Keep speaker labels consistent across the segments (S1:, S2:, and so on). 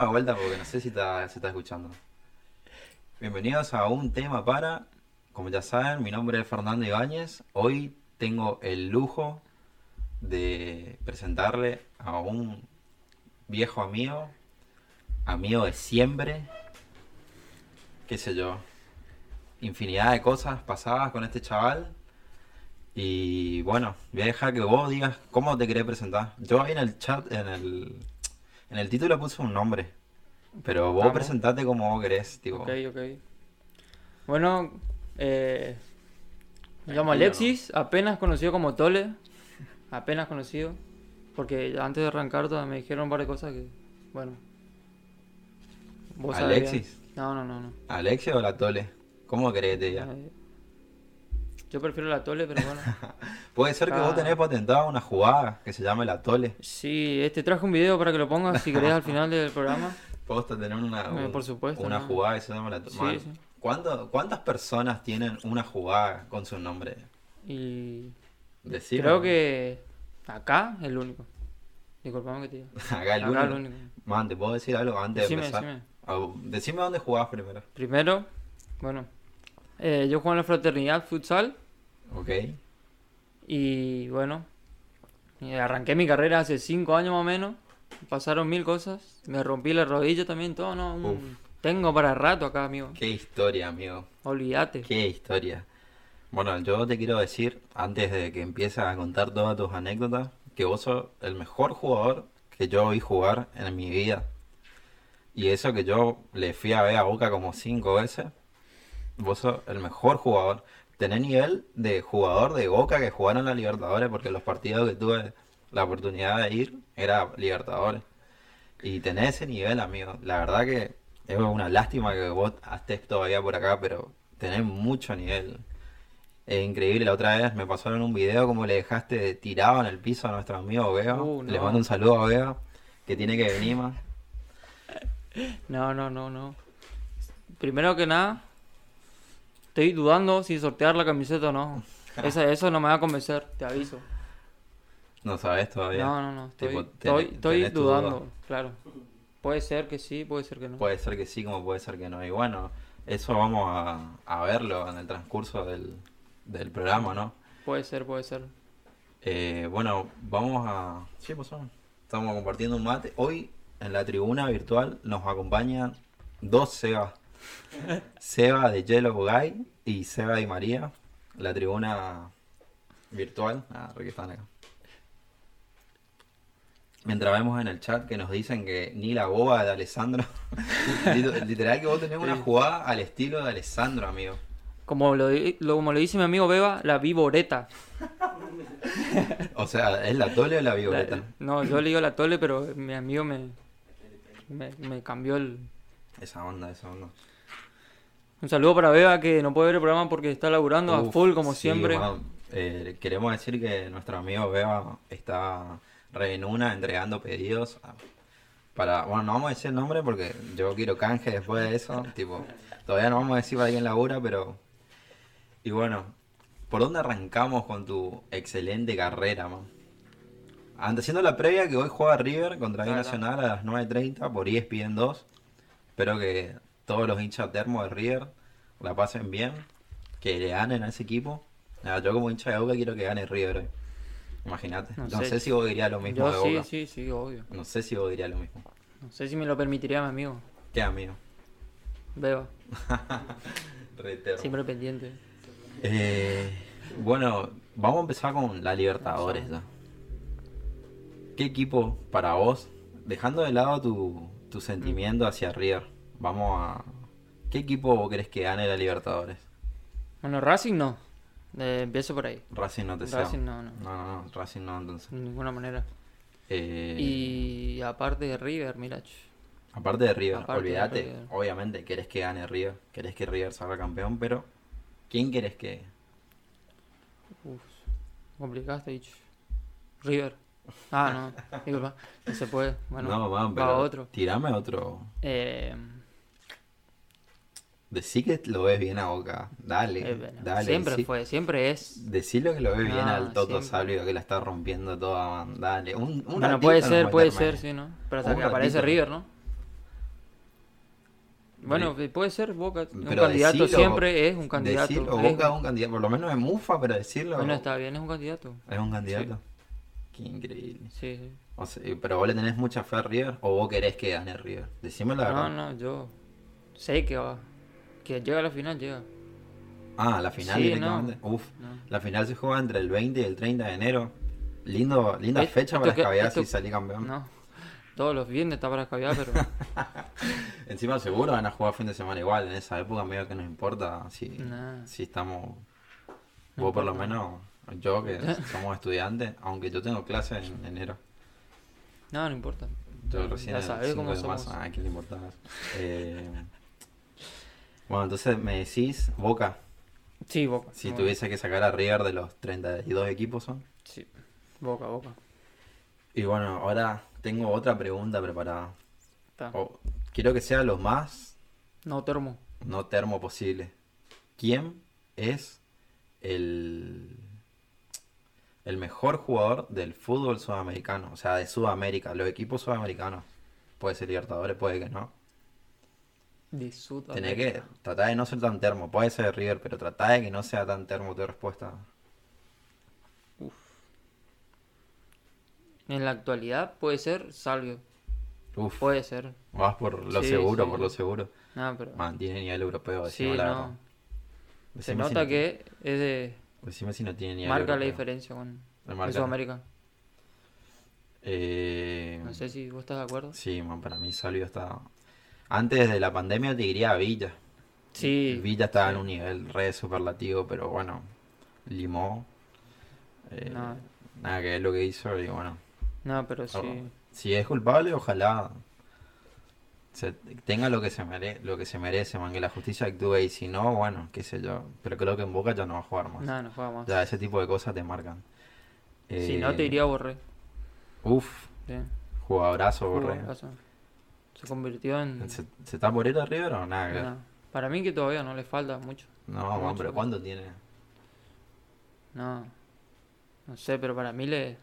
S1: a vuelta porque no sé si está, se está escuchando. Bienvenidos a un tema para, como ya saben, mi nombre es Fernando Ibáñez. Hoy tengo el lujo de presentarle a un viejo amigo, amigo de siempre, qué sé yo, infinidad de cosas pasadas con este chaval. Y bueno, voy a dejar que vos digas cómo te querés presentar. Yo ahí en el chat, en el, en el título puse un nombre. Pero vos
S2: Vamos.
S1: presentate como vos querés, tipo.
S2: Ok, ok. Bueno, eh, me llamo Alexis, apenas conocido como Tole. Apenas conocido. Porque antes de arrancar me dijeron un par de cosas que, bueno. vos.
S1: Alexis.
S2: No, no, no, no.
S1: ¿Alexis o la Tole? ¿Cómo querés que te diga?
S2: Eh, yo prefiero la Tole, pero bueno.
S1: Puede ser que vos
S2: Ah.
S1: tenés patentada una jugada que se llame la Tole.
S2: Sí, este traje un video para que lo pongas si querés al final del programa.
S1: Vos tener una,
S2: Eh,
S1: un-
S2: por supuesto,
S1: una
S2: no.
S1: jugada que se llama la Tole.
S2: Sí, sí.
S1: ¿cuánto- ¿Cuántas personas tienen una jugada con su nombre?
S2: Y
S1: Decime.
S2: creo que acá el único. Disculpame que te diga.
S1: Acá el
S2: Acá
S1: único.
S2: el único.
S1: Man, ¿te puedo decir algo antes
S2: Decime,
S1: de empezar?
S2: decime.
S1: Ah, decime dónde jugabas primero.
S2: Primero, bueno, eh, yo juego en la fraternidad futsal
S1: Ok.
S2: y bueno, arranqué mi carrera hace cinco años más o menos. Pasaron mil cosas, me rompí la rodilla también, todo, ¿no?
S1: Uf.
S2: Tengo para rato acá, amigo.
S1: Qué historia, amigo.
S2: Olvídate.
S1: Qué historia. Bueno, yo te quiero decir, antes de que empieces a contar todas tus anécdotas, que vos sos el mejor jugador que yo vi jugar en mi vida. Y eso que yo le fui a ver a Boca como cinco veces, vos sos el mejor jugador. Tenés nivel de jugador de Boca que jugaron la Libertadores, porque los partidos que tuve la oportunidad de ir era Libertadores. Y tenés ese nivel, amigo. La verdad que es una lástima que vos estés todavía por acá, pero tenés mucho nivel. Es increíble, la otra vez me pasaron un video como le dejaste tirado en el piso a nuestro amigo Vega.
S2: Uh,
S1: Le mando un saludo a Vega, que tiene que venir más.
S2: No, no, no, no. Primero que nada, estoy dudando si sortear la camiseta o no. Esa- eso no me va a convencer, te aviso.
S1: No sabes todavía.
S2: No, no, no, estoy,
S1: Tipo,
S2: dudando,
S1: duda.
S2: claro. Puede ser que sí, puede ser que no.
S1: Puede ser que sí, como puede ser que no. Y bueno, eso vamos a, a verlo en el transcurso del, del programa, ¿no?
S2: Puede ser, puede ser.
S1: Eh, bueno, vamos a... Sí, pues. Estamos compartiendo un mate. Hoy en la tribuna virtual nos acompañan dos Sebas. Seba de Yellow Guy y Seba de María. La tribuna virtual. Ah, porque están acá. Mientras vemos en el chat que nos dicen que ni la boba de Alessandro. Lit- Literal que vos tenés una jugada al estilo de Alessandro, amigo.
S2: Como lo, como lo dice mi amigo Beba, la viboreta.
S1: O sea, ¿es la tole o la
S2: La-
S1: violeta?
S2: no, yo le digo la tole, pero mi amigo me, me, me cambió el...
S1: Esa onda, esa onda.
S2: Un saludo para Beba que no puede ver el programa porque está laburando a full como
S1: sí,
S2: siempre.
S1: bueno, eh, queremos decir que nuestro amigo Beba está re en una entregando pedidos para, bueno, no vamos a decir el nombre porque yo quiero canje después de eso, tipo, todavía no vamos a decir para quién labura, pero y bueno, ¿por dónde arrancamos con tu excelente carrera, man? Antes haciendo la previa que hoy juega River contra
S2: Claro.
S1: Nacional a las 9.30 por ESPN 2. Espero que todos los hinchas termos de River la pasen bien, que le ganen a ese equipo. Nada, yo como hincha de Boca quiero que gane River hoy. Imagínate. No,
S2: No
S1: sé.
S2: sé.
S1: si vos dirías lo mismo
S2: Yo
S1: de
S2: sí,
S1: Boca.
S2: sí, sí, obvio.
S1: No sé si vos dirías lo mismo.
S2: No sé si me lo permitiría mi amigo.
S1: ¿Qué amigo?
S2: Beba,
S1: Reitero.
S2: siempre pendiente.
S1: Eh, bueno, vamos a empezar con la Libertadores ya. ¿Qué equipo para vos, dejando de lado tu, tu sentimiento hacia River, vamos a... ¿Qué equipo vos crees que gane la Libertadores?
S2: Bueno, Racing no. Eh, empiezo por ahí.
S1: Racing no te.
S2: Racing no, no.
S1: No, no, no, Racing no, entonces.
S2: De ninguna manera.
S1: Eh,
S2: Y aparte de River, mira. ch,
S1: Aparte de River,
S2: aparte de
S1: olvídate,
S2: River.
S1: obviamente querés que gane River, querés que River salga campeón, pero ¿quién querés que...?
S2: Uf, complicaste, dicho. River. Ah, no, disculpa, no se puede. Bueno,
S1: no, man,
S2: va
S1: pero
S2: otro.
S1: tirame otro.
S2: Eh,
S1: Decí que lo ves bien a Boca, dale,
S2: eh, bueno,
S1: dale.
S2: siempre
S1: decí-
S2: fue, siempre es.
S1: Decilo que lo ves bien
S2: No,
S1: al Toto. Salvio que la está rompiendo toda, man, dale. Un, un
S2: Bueno, puede ser, puede ser, sí, ¿no? Pero hasta
S1: Un
S2: que aparece. River, ¿no? Bueno, puede ser Boca. Un
S1: Pero
S2: candidato siempre es un candidato.
S1: Decirlo, Boca es un candidato, por lo menos es mufa, pero decirlo.
S2: Bueno, está bien, es un candidato.
S1: Es un candidato. Qué increíble.
S2: Sí, sí.
S1: O sea, pero vos le tenés mucha fe a River o vos querés que gane River. Decime la verdad.
S2: No, no, yo sé que va. Que llega a la final, llega.
S1: Ah, la final
S2: Sí,
S1: directamente. Uf,
S2: No.
S1: la final se juega entre el 20 y el 30 de enero. Lindo, linda
S2: ¿Ves?
S1: fecha para escabear si salí campeón.
S2: No. Todos los viernes está para escabear, pero.
S1: Encima seguro van a jugar fin de semana igual. En esa época medio que nos importa si,
S2: Nah.
S1: si estamos...
S2: No
S1: vos por lo
S2: importa.
S1: menos, yo que somos estudiantes, aunque yo tengo clases en enero.
S2: no, no importa.
S1: Yo recién
S2: Ya
S1: 5
S2: cómo somos.
S1: Ah, ¿qué le importaba eso? Eh, bueno, entonces me decís, Boca,
S2: Sí, Boca.
S1: si
S2: Boca.
S1: tuviese que sacar a River de los 32 equipos son.
S2: Sí. Boca, Boca.
S1: Y bueno, ahora tengo otra pregunta preparada.
S2: Está.
S1: O- quiero que sea lo más
S2: No, termo.
S1: no termo posible. ¿Quién es el, el mejor jugador del fútbol sudamericano? O sea, de Sudamérica, los equipos sudamericanos. Puede ser Libertadores, puede que no.
S2: De Sud.
S1: Tenés que tratar de no ser tan termo. Puede ser River, pero tratar de que no sea tan termo tu respuesta.
S2: En la actualidad puede ser Salvio.
S1: Uf,
S2: Puede ser.
S1: vas por lo
S2: Sí,
S1: seguro,
S2: sí.
S1: por lo seguro.
S2: No, pero.
S1: Mantiene nivel europeo,
S2: sí,
S1: decime la
S2: no. Se
S1: si
S2: nota
S1: no-
S2: que es de.
S1: Decime si no tiene nivel
S2: Marca la diferencia con
S1: marca.
S2: Sudamérica.
S1: Eh,
S2: No sé si vos estás de acuerdo.
S1: Sí, man, para mí Salvio está... Antes de la pandemia te diría Villa.
S2: Sí.
S1: Villa estaba
S2: sí.
S1: en un nivel re superlativo, pero bueno, limó. Eh,
S2: No.
S1: Nada que ver lo que hizo y bueno.
S2: No, pero sí.
S1: Si es culpable, ojalá se tenga lo que se merece, lo que se merece, man, que la justicia actúe y si no, bueno, qué sé yo. Pero creo que en Boca ya no va a jugar más.
S2: No, no juega más.
S1: Ya ese tipo de cosas te marcan.
S2: Si
S1: Eh,
S2: no, te iría a Borré.
S1: Uf,
S2: Sí.
S1: jugadorazo, Borré.
S2: Jugadorazo. Se convirtió en.
S1: ¿Se, se está por ir a River o nada? que ver?
S2: No. Para mí que todavía no le falta mucho.
S1: No,
S2: Mucho.
S1: pero ¿cuánto tiene?
S2: No. No sé, pero para mí le,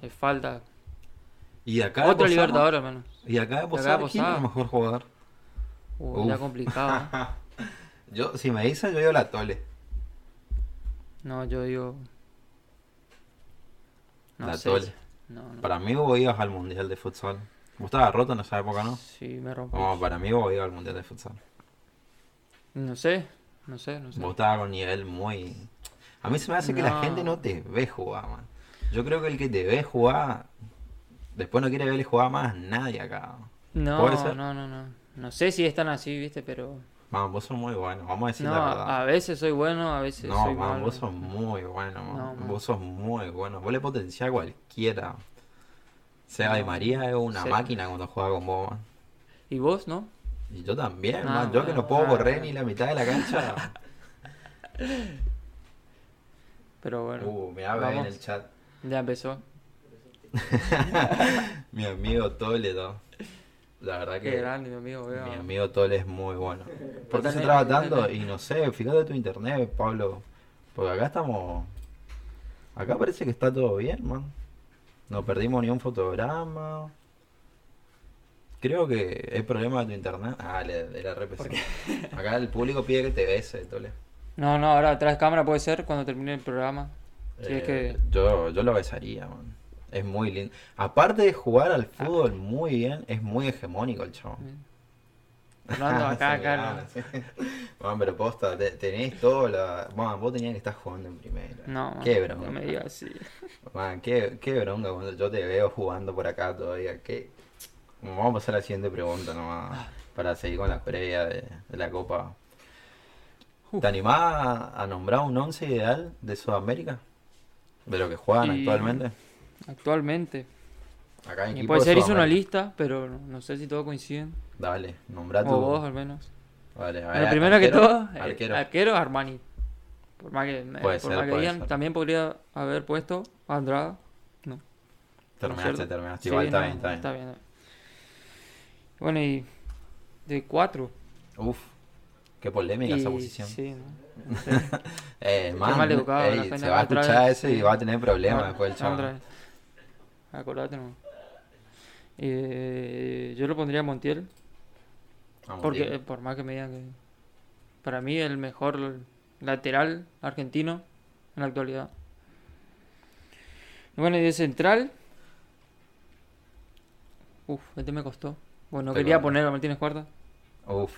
S2: le falta.
S1: Y de acá de
S2: Otro
S1: Posada-
S2: Libertador menos.
S1: Y de acá de
S2: acá de
S1: Posada, ¿quién es el mejor jugador?
S2: Ya
S1: Uf.
S2: complicado. ¿eh?
S1: Yo, si me dicen, yo digo la Tole.
S2: No, yo digo. No
S1: la
S2: sé.
S1: Tole.
S2: No, no.
S1: Para mí ibas al Mundial de Futsal. Vos estabas roto en esa época, ¿no?
S2: Sí, me rompí.
S1: Como para mí vos ibas al Mundial de Futsal.
S2: No sé, no sé, no sé.
S1: Vos estabas con un nivel muy... A mí se me hace que la gente no te ve jugar, man. Yo creo que el que te ve jugar... Después no quiere verle jugar más a nadie acá.
S2: No, no, no, no. No sé si están así, viste, pero.
S1: Man, vos sos muy bueno, vamos a decir
S2: No,
S1: la verdad.
S2: a veces soy bueno, a veces
S1: No,
S2: soy
S1: man,
S2: malo.
S1: vos sos muy bueno, man.
S2: No, man.
S1: Vos sos muy bueno. Vos le potenciás a cualquiera. De
S2: No.
S1: María es una máquina cuando juega con vos, man.
S2: ¿Y vos, no?
S1: Y yo también, man. Yo que no puedo
S2: ah,
S1: correr ni la mitad de la cancha.
S2: Pero bueno,
S1: uh, mirá, ve en el chat.
S2: ya empezó.
S1: Mi amigo Toledo. La verdad
S2: Qué
S1: que
S2: grande, mi amigo, veo.
S1: mi amigo Tole es muy bueno. ¿Por qué se traba tanto? Y no sé, fíjate tu internet, Pablo. Porque acá estamos... Acá parece que está todo bien, man. No perdimos ni un fotograma. Creo que es problema de tu internet. Ah, le- de la RPC. Acá el público pide que te bese, Tole.
S2: No, no, ahora atrás de cámara puede ser cuando termine el programa. Si es
S1: Eh,
S2: que.
S1: yo, yo lo besaría, man. Es muy lindo. Aparte de jugar al fútbol muy bien, es muy hegemónico el chavo.
S2: Acá,
S1: Se
S2: acá. no.
S1: sí. Bueno, pero posta, te- tenés todo la... Bueno, vos tenías que estar jugando en primera.
S2: No,
S1: Qué
S2: no
S1: bronca.
S2: me digas así.
S1: Man, qué, qué bronca cuando yo te veo jugando por acá todavía. Qué... Vamos a pasar a la siguiente pregunta nomás. Para seguir con la previa de, de la Copa. ¿Te animás a, a nombrar un once ideal de Sudamérica? De lo que juegan
S2: Y-
S1: actualmente.
S2: Actualmente.
S1: Acá en
S2: Y
S1: equipo
S2: puede
S1: de
S2: ser, hizo una lista, pero no, sé si todos coinciden.
S1: Dale, nombrá
S2: O
S1: tu...
S2: vos al menos.
S1: Vale, a
S2: Bueno,
S1: ver,
S2: primero que
S1: arquero,
S2: todo, eh,
S1: Arquero.
S2: arquero Armani. Por más que, me-
S1: Puede
S2: por
S1: ser,
S2: más que
S1: puede
S2: digan,
S1: ser.
S2: también podría haber puesto a Andrada. No.
S1: Terminaste, terminaste.
S2: Sí,
S1: Igual está
S2: no,
S1: bien, está bien.
S2: Está bien. Bueno, y de cuatro.
S1: Uf, qué polémica esa
S2: y-
S1: posición.
S2: Sí, ¿no?
S1: Eh, man,
S2: mal educado,
S1: ey, se va a escuchar
S2: vez,
S1: ese
S2: sí.
S1: y va a tener problemas
S2: Ah,
S1: después el
S2: vez. Acordate, no. Eh, yo lo pondría a Montiel.
S1: a
S2: Porque eh, por más que me digan que. Para mí, el mejor lateral argentino en la actualidad. Bueno, y de central. Uf, este me costó. Bueno, quería poner a Martínez Cuarta.
S1: Uf.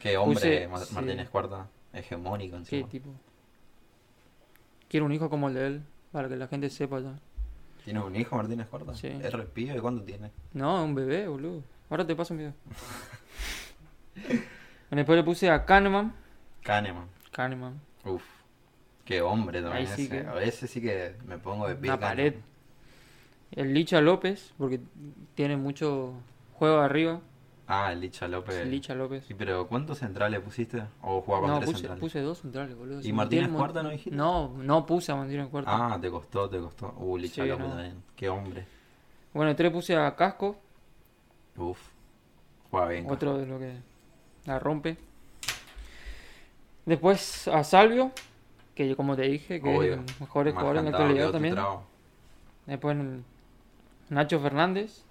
S1: Qué hombre,
S2: Puse-
S1: Ma-
S2: sí.
S1: Martínez Cuarta. Hegemónico
S2: ¿Qué
S1: encima.
S2: tipo? Quiero un hijo como el de él, para que la gente sepa ya.
S1: ¿Tiene un hijo Martínez Cuarta?
S2: Sí.
S1: ¿Es respío? ¿Y cuánto tiene?
S2: No, un bebé, boludo. Ahora te paso un video. Después le puse a Kahneman.
S1: Kahneman.
S2: Kahneman.
S1: Uf. Qué hombre también
S2: Ahí sí
S1: ese.
S2: que-
S1: A veces sí que me pongo de pie.
S2: Una pared. El Licha López, porque tiene mucho juego arriba.
S1: Ah, Licha López.
S2: Licha López.
S1: Sí, pero ¿cuántos centrales pusiste? ¿O jugaba con
S2: No,
S1: tres
S2: puse,
S1: centrales?
S2: puse dos centrales, boludo.
S1: ¿Y Martínez
S2: Mon-
S1: Cuarta no dijiste?
S2: No, no puse a Martínez Cuarta.
S1: Ah, te costó, te costó. Uh, Licha
S2: Sí,
S1: López
S2: no.
S1: también. Qué hombre.
S2: Bueno, tres puse a Casco,
S1: Uf. Juega bien.
S2: otro de lo que la rompe. Después a Salvio, que como te dije, que
S1: Obvio.
S2: es el mejor jugador en la actualidad también. Después Nacho Fernández.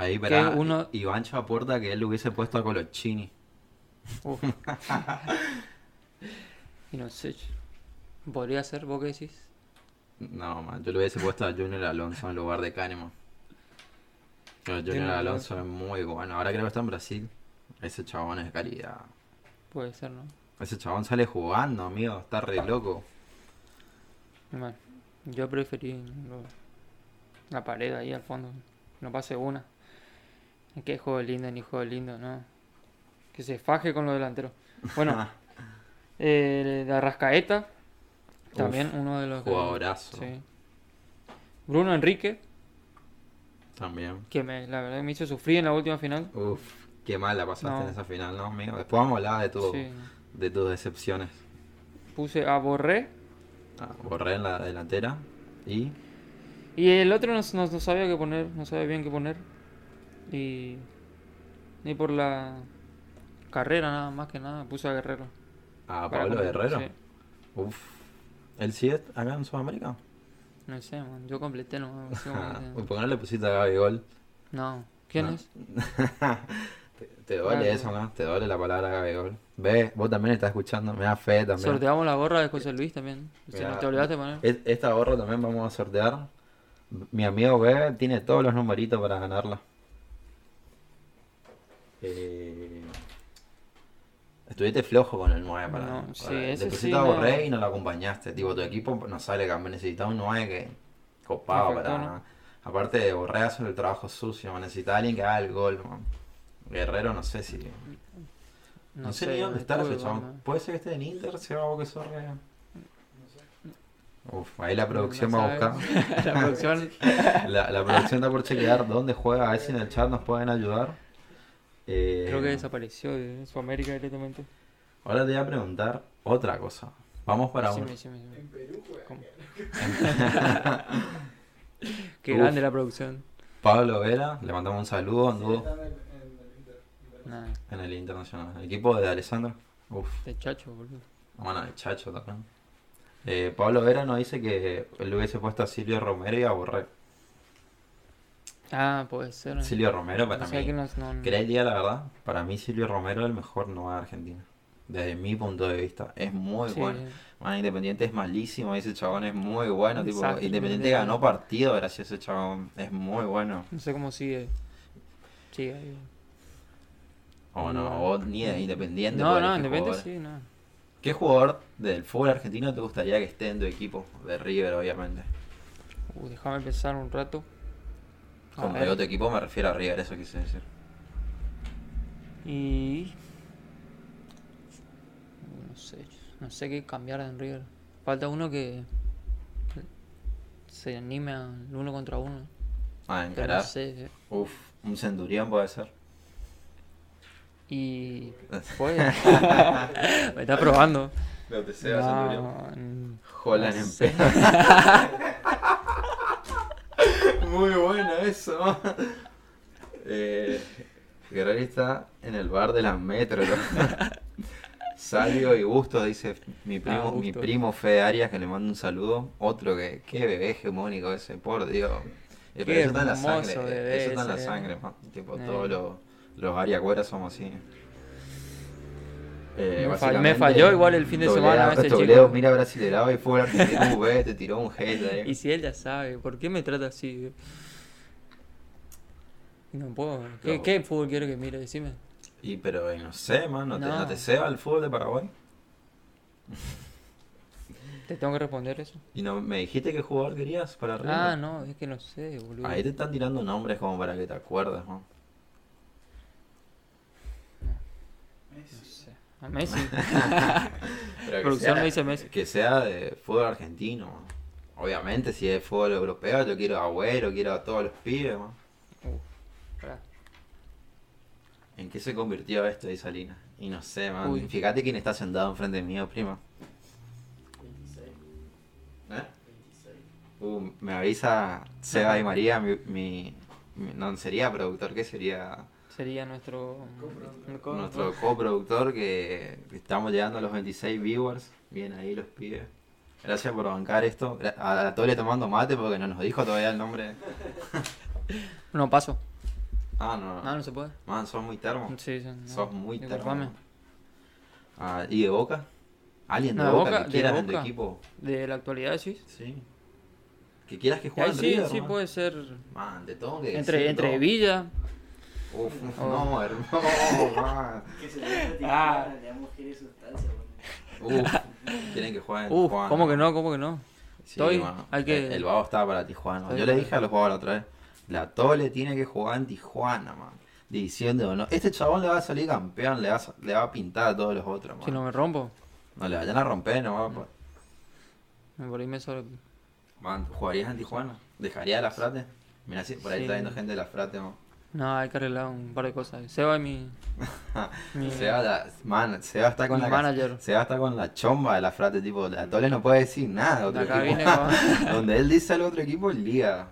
S1: Ahí, verá,
S2: uno-
S1: Ivancho aporta que él lo hubiese puesto a Colochini.
S2: Uf. y no sé, podría ser, vos qué decís.
S1: No, man, yo lo hubiese puesto a Junior Alonso en lugar de Kahneman. Pero Junior Alonso es muy bueno. Ahora creo que está en Brasil. Ese chabón es de calidad.
S2: Puede ser, ¿no?
S1: Ese chabón sale jugando, amigo. Está re loco.
S2: Bueno, yo preferí la pared ahí al fondo. No pase una. Que juego lindo ni juego lindo, no. Que se faje con los delanteros. Bueno, eh, la Rascaeta. También uno de los que-
S1: Jugadorazo.
S2: sí. Bruno Enrique,
S1: También.
S2: que me, la verdad me hizo sufrir en la última final.
S1: Uf, qué mal la pasaste
S2: No.
S1: en esa final, ¿no, amigo? Después vamos a hablar de, tu,
S2: Sí.
S1: de tus decepciones.
S2: Puse a Borré.
S1: Ah, borré en la delantera. Y
S2: Y el otro no, no- no sabía qué poner, no sabía bien qué poner. Y. Ni por la carrera, nada más que nada, puse a Guerrero.
S1: a
S2: Para
S1: Pablo Guerrero.
S2: sí.
S1: Uf. ¿Él sigue acá en Sudamérica?
S2: No sé, man, yo completé no, no sé cómo
S1: Ah,
S2: dice.
S1: Uy, ¿Por qué no le pusiste a Gaby Gol?
S2: No, ¿quién
S1: No.
S2: es?
S1: te, te duele
S2: Gaby
S1: eso, ¿no? Te duele la palabra Gaby Gol. Ve, vos también estás escuchando. Me da fe también.
S2: Sorteamos la gorra de José Luis también. Si no te olvidaste poner.
S1: Es- Esta gorra también vamos a sortear. Mi amigo Bebe tiene todos los numeritos para ganarla. Eh, Estuviste flojo con el 9 para,
S2: No,
S1: para-
S2: sí,
S1: Le
S2: ese
S1: pusiste
S2: sí,
S1: a
S2: no.
S1: Borré y no lo acompañaste. Tipo, tu equipo no sale campeón. Necesitaba un 9 que copado
S2: Perfecto,
S1: para.
S2: ¿no?
S1: Aparte de Borré hacer el trabajo sucio, man. necesitaba alguien que haga el gol, man. Guerrero no sé si. No, sé, ni dónde está ese chabón. Puede ser que esté en Inter, se va a que sorre. Uf, ahí la producción
S2: No
S1: va a buscar.
S2: la producción.
S1: La, la producción está por chequear dónde juega, a ver si en el chat nos pueden ayudar. Eh,
S2: Creo que desapareció de Sudamérica directamente.
S1: Ahora te voy a preguntar otra cosa. Vamos para un...
S2: Decime, decime, decime.
S3: En Perú.
S2: Qué
S1: Uf.
S2: grande la producción.
S1: Pablo Vera, le mandamos un saludo, anduvo
S3: en el- en
S1: en el Internacional. El equipo de Alessandro. Uf,
S2: de chacho, boludo.
S1: bueno, el Chacho también. Eh, Pablo Vera nos dice que él hubiese puesto a Silvio Romero y a Borré.
S2: Ah, puede ser.
S1: Silvio Romero para mí.
S2: que no, no-
S1: ¿Querés día la verdad? Para mí Silvio Romero es el mejor no de Argentina. Desde mi punto de vista. Es muy
S2: sí,
S1: bueno. Man, Independiente es malísimo, ese chabón es muy bueno. Tipo, Independiente ganó partido gracias a ese chabón. Es muy bueno.
S2: No sé cómo sigue. Sigue ahí.
S1: O no,
S2: No.
S1: o ni de Independiente.
S2: No, no, Independiente
S1: jugador.
S2: sí, no.
S1: ¿Qué jugador del fútbol argentino te gustaría que esté en tu equipo? De River, obviamente.
S2: Uh, déjame pensar un rato.
S1: Digo tu equipo me refiero a River, eso quise decir.
S2: Y. No sé, no sé qué cambiar en River. Falta uno que. se anime al uno contra uno.
S1: Ah,
S2: Pero no
S1: encarar.
S2: sé. eh.
S1: Uf, un centurión puede ser.
S2: Y. Fue. Me está probando.
S1: Lo que
S2: No, mm,
S1: Holland
S2: no
S1: en
S2: sé.
S1: Muy bueno eso. Eh, Guerrero está en el bar de las metro. ¿no? Salio y Gusto, dice mi primo,
S2: Ah,
S1: mi
S2: Gusto.
S1: primo Fede Arias, que le mando un saludo. Otro que, qué bebé hegemónico ese, por Dios. Eh, pero eso está en la sangre, eh,
S2: bebé
S1: eso está en la
S2: ese.
S1: sangre, man. Tipo,
S2: Eh.
S1: todo lo, Los ariacueras somos así. Eh,
S2: Me, falló igual el fin de semana ese
S1: Toledo
S2: chico.
S1: mira Brasileirao y fue argentino, güey, te tiró un hate ahí.
S2: Y si él ya sabe, ¿por qué me trata así? No puedo. ¿Qué,
S1: No.
S2: qué fútbol quiere que mire? Decime.
S1: Y pero eh, no sé, man, no, Te,
S2: No.
S1: no te ceba el fútbol de Paraguay.
S2: ¿Te tengo que responder eso?
S1: Y no me dijiste qué jugador querías para arriba.
S2: Ah, no, es que no sé, boludo.
S1: Ahí te están tirando nombres como para que te acuerdes, ¿no?
S2: No sé. A Messi. Producción
S1: sea-
S2: me dice Messi.
S1: Que sea de fútbol argentino. man. Obviamente, si es fútbol europeo, yo quiero a Agüero, quiero a todos los pibes. man. ¿En qué se convirtió esto de Salina? Y no sé, man.
S2: Uy.
S1: Fíjate quién está sentado enfrente mío, primo.
S3: 26,
S1: ¿Eh?
S3: 26.
S1: Uh, me avisa Seba y María, mi, mi- mi- No sería productor, ¿qué sería?
S2: Sería nuestro.
S3: Coproductor.
S1: Nuestro coproductor que estamos llegando a los 26 viewers. Bien ahí los pibes. Gracias por bancar esto. A la Tole tomando mate porque no nos dijo todavía el nombre.
S2: No, paso.
S1: Ah, no.
S2: No, no se puede.
S1: Man, sos muy termo.
S2: Sí, sí, no.
S1: Sos muy termo. Ah, ¿Y de Boca? ¿Alguien de
S2: No, de
S1: Boca,
S2: Boca,
S1: que
S2: de
S1: quieras en tu equipo?
S2: De la actualidad, sí.
S1: Sí. Que quieras que juegue en
S2: sí,
S1: River,
S2: sí
S1: man.
S2: puede ser.
S1: Man, te tengo que
S2: Entre,
S1: decir,
S2: entre. Villa.
S1: Uf,
S2: Oh.
S1: no, hermano, man.
S3: Que se le
S2: Ah.
S3: que sustancia, boludo.
S1: Uf, quieren que jueguen en
S2: Uf,
S1: Tijuana.
S2: ¿cómo que no? ¿Cómo que no?
S1: Sí,
S2: Estoy-
S1: mano.
S2: hay que-
S1: El, el vago estaba para Tijuana.
S2: Estoy
S1: Yo le dije a los jugadores la otra vez, la Tole tiene que jugar en Tijuana, man. Diciendo, no, este chabón le va a salir campeón, le va a, sa- le va a pintar a todos los otros, man.
S2: Si no me rompo,
S1: No le vayan a romper, no va
S2: por ahí me sobre.
S1: Man, ¿jugarías en Tijuana? ¿Dejaría la frate? Mira, si por ahí
S2: Sí.
S1: está viendo gente de la frate, man.
S2: No, hay que arreglar un par de cosas. Seba es mi. mi
S1: Seba, la- man, Seba está con
S2: mi
S1: la
S2: manager.
S1: Seba está con la chomba de la frate, tipo, la Tole no puede decir nada de otro
S2: De acá
S1: equipo.
S2: viene con-
S1: Donde él dice al otro equipo, liga.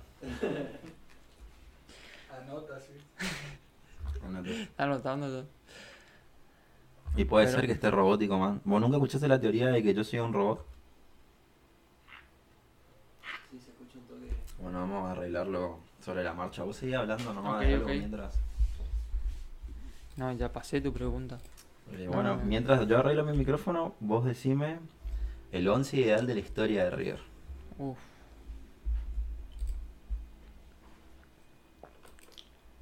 S3: Anota, sí.
S2: Está anotando.
S1: Y puede
S2: Pero-
S1: ser que esté robótico, man. ¿Vos nunca escuchaste la teoría de que yo soy un robot?
S3: Sí, se escucha un toque.
S1: Bueno, vamos a arreglarlo sobre la marcha. Vos seguís hablando nomás de algo mientras.
S2: No, ya pasé tu pregunta.
S1: Eh, bueno,
S2: No.
S1: mientras yo arreglo mi micrófono, vos decime el 11 ideal de la historia de River.
S2: Uf.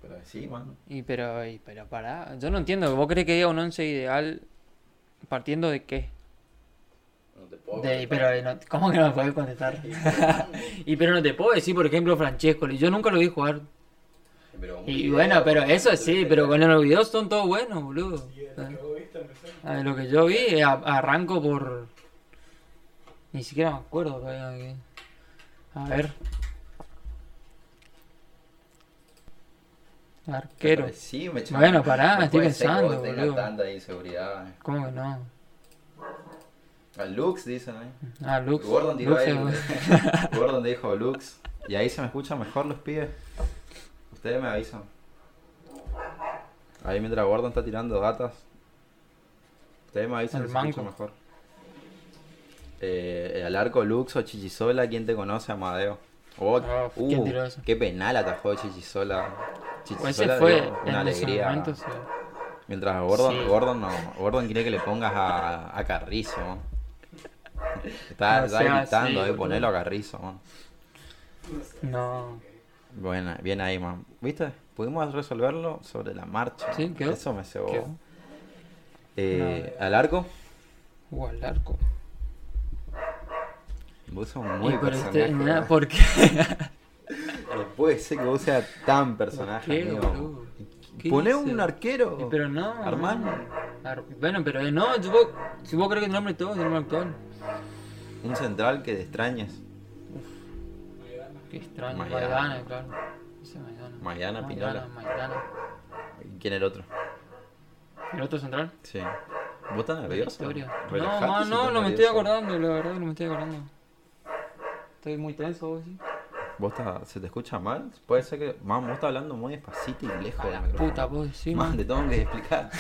S1: Pero sí, man.
S2: Y pero, y, pero pará. Yo no entiendo. ¿Vos crees que diga un 11 ideal partiendo de qué?
S1: Puedo
S2: De, pero eh, no- ¿cómo que no me puedes contestar? y pero no te puedo decir, por ejemplo, Francesco. Yo nunca lo vi jugar.
S1: Pero
S2: Y
S1: video,
S2: bueno, pero eso sí, pero con los videos son todos buenos, boludo.
S3: Y el que vos viste empezó.
S2: Ah, de lo que yo vi, eh, a- arranco por. Ni siquiera me acuerdo que- A ver. Arquero.
S1: Sí, me
S2: Bueno, pará,
S1: No
S2: estoy pensando, boludo.
S1: tanta inseguridad.
S2: ¿Cómo que no?
S1: Al Lux, dicen ahí.
S2: Ah, Lux.
S1: Gordon
S2: Lux
S1: ahí. Gordon dijo Lux. Y ahí se me escuchan mejor los pibes. Ustedes me avisan. Ahí mientras Gordon está tirando datas. Ustedes me avisan
S2: El
S1: si se escucha mejor. Eh, al arco Lux o Chichisola, ¿quién te conoce, Amadeo? Oh,
S2: Ah,
S1: uh,
S2: ¿quién tiró eso?
S1: Qué penal atajó Chichisola.
S2: Pues
S1: Chichisola
S2: ese fue
S1: dio una alegría.
S2: momento. sí.
S1: Mientras Gordon,
S2: Sí.
S1: Gordon no, Gordon quiere que le pongas a, a Carrizo. ¿No? Está,
S2: No
S1: está gritando,
S2: así,
S1: eh, ponelo a Carrizo. man.
S2: No.
S1: Buena, bien ahí, man. ¿Viste? Pudimos resolverlo sobre la marcha.
S2: Sí, quedó.
S1: Eso me cebó. Eh, Al arco,
S2: Uh, al arco.
S1: vos sos muy
S2: Y
S1: personaje.
S2: este,
S1: ¿verdad?
S2: na- ¿Por qué?
S1: No puede ser que vos seas tan personaje,
S2: ¿Qué,
S1: amigo. Poné un arquero.
S2: Pero no.
S1: Armán.
S2: Ar- Bueno, pero eh, no, si vos, si vos crees que el nombre todo es el nombre actual.
S1: Un central que te extrañes.
S2: Qué extraño.
S1: Maidana.
S2: Maidana, claro. Ese Maidana.
S1: Maidana, Pinola.
S2: Maidana.
S1: ¿Quién era el otro?
S2: ¿El otro central?
S1: Sí. ¿Vos estás nervioso?
S2: No, man, no, no me estoy acordando, la verdad que no me estoy acordando. Estoy muy tenso, vos sí.
S1: ¿Vos estás- se te escucha mal? Puede ser que. Man, vos estás hablando muy despacito y lejos del
S2: la
S1: micrófono.
S2: puta, vos sí,
S1: Man,
S2: man.
S1: te tengo que explicar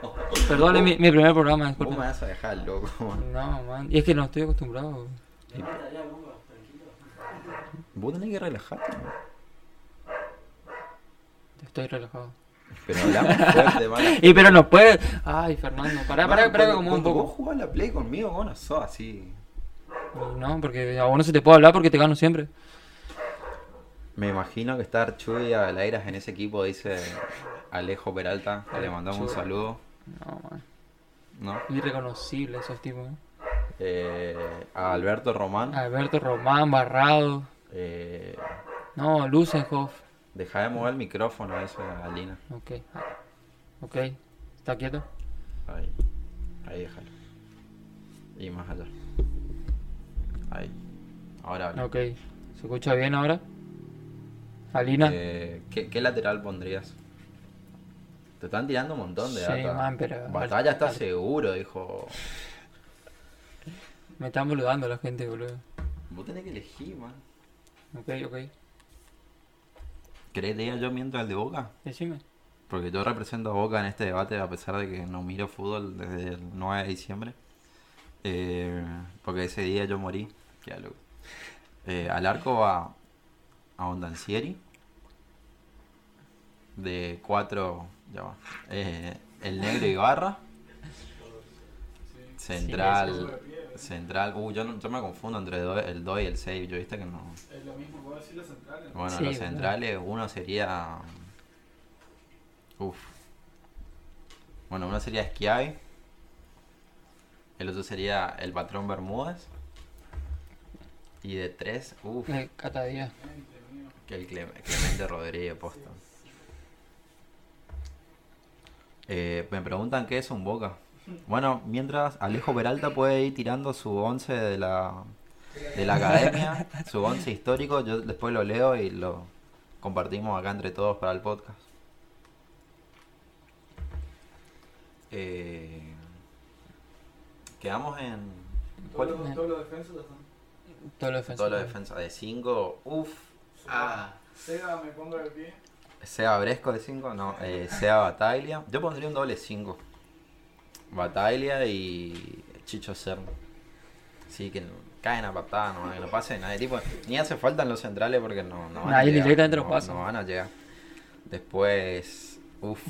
S1: todo.
S2: Perdón, es mi, mi primer programa,
S1: Vos me
S2: disculpa.
S1: vas a dejar loco, man.
S2: No, man. Y es que no estoy acostumbrado.
S3: Tranquilo.
S1: Vos tenés que relajarte, man.
S2: Estoy relajado.
S1: Pero hablamos fuerte, mano.
S2: Y pero no puede. Ay, Fernando, pará, pará, pará como un poco.
S1: vos jugás la play conmigo, vos no sos así.
S2: No, porque a vos no se te puede hablar porque te gano siempre.
S1: Me imagino que estar Chuy y en ese equipo, dice Alejo Peralta, le mandamos un saludo,
S2: No, man.
S1: ¿no?
S2: Irreconocible esos tipos. ¿eh?
S1: Eh, a Alberto Román,
S2: Alberto Román, Barrado.
S1: eh,
S2: No, Lusenhoff.
S1: deja de mover el micrófono, dice Alina.
S2: Ok. ah, Ok. ¿Está quieto?
S1: Ahí, ahí déjalo. Y más allá. Ahí. Ahora habla.
S2: Ok. ¿Se escucha bien ahora? Alina.
S1: Eh, ¿qué, qué lateral pondrías? Te están tirando un montón de
S2: Sí,
S1: data.
S2: man, pero-
S1: Batalla está
S2: vale.
S1: seguro, dijo.
S2: Me están boludando la gente, boludo.
S1: Vos tenés que elegir, man.
S2: Ok, ok.
S1: ¿Querés que yo miento al de Boca?
S2: Decime.
S1: Porque yo represento a Boca en este debate a pesar de que no miro fútbol desde el 9 de diciembre. Eh, porque ese día yo morí. Qué. Eh, al arco va a Ondancieri. De 4. Ya va. Eh, el negro Ibarra. Central. Central. Uh, yo, no- yo me confundo entre do- el 2 y el 6. Yo viste que no.
S3: Es lo mismo, puedo decir las centrales.
S1: Bueno,
S2: Sí,
S1: los centrales, uno sería. Uf. Bueno, uno sería Schiavi. El otro sería el patrón Bermúdez. Y de tres, uff,
S2: Cata Díaz.
S1: que el Cle- Clemente Rodríguez posta. Eh, me preguntan qué es un Boca. Bueno, mientras Alejo Peralta puede ir tirando su 11 de la, de la academia, su 11 histórico, yo después lo leo y lo compartimos acá entre todos para el podcast. Eh, quedamos en... ¿cuál?
S3: Todos los, todos los defensas están.
S2: Todo lo defensa.
S1: Toda la defensa de 5. Uff. Ah.
S3: Seba, me pongo de pie.
S1: Sea Bresco de 5, no, eh, sea Bataglia. Yo pondría un doble 5. Bataglia y Chicho Serna. Sí, que caen a patada, no, que no pase nadie. Tipo, ni hace falta en los centrales porque no, no van a
S2: Nadie
S1: llegar.
S2: directamente
S1: no, no van a llegar. Después, uff,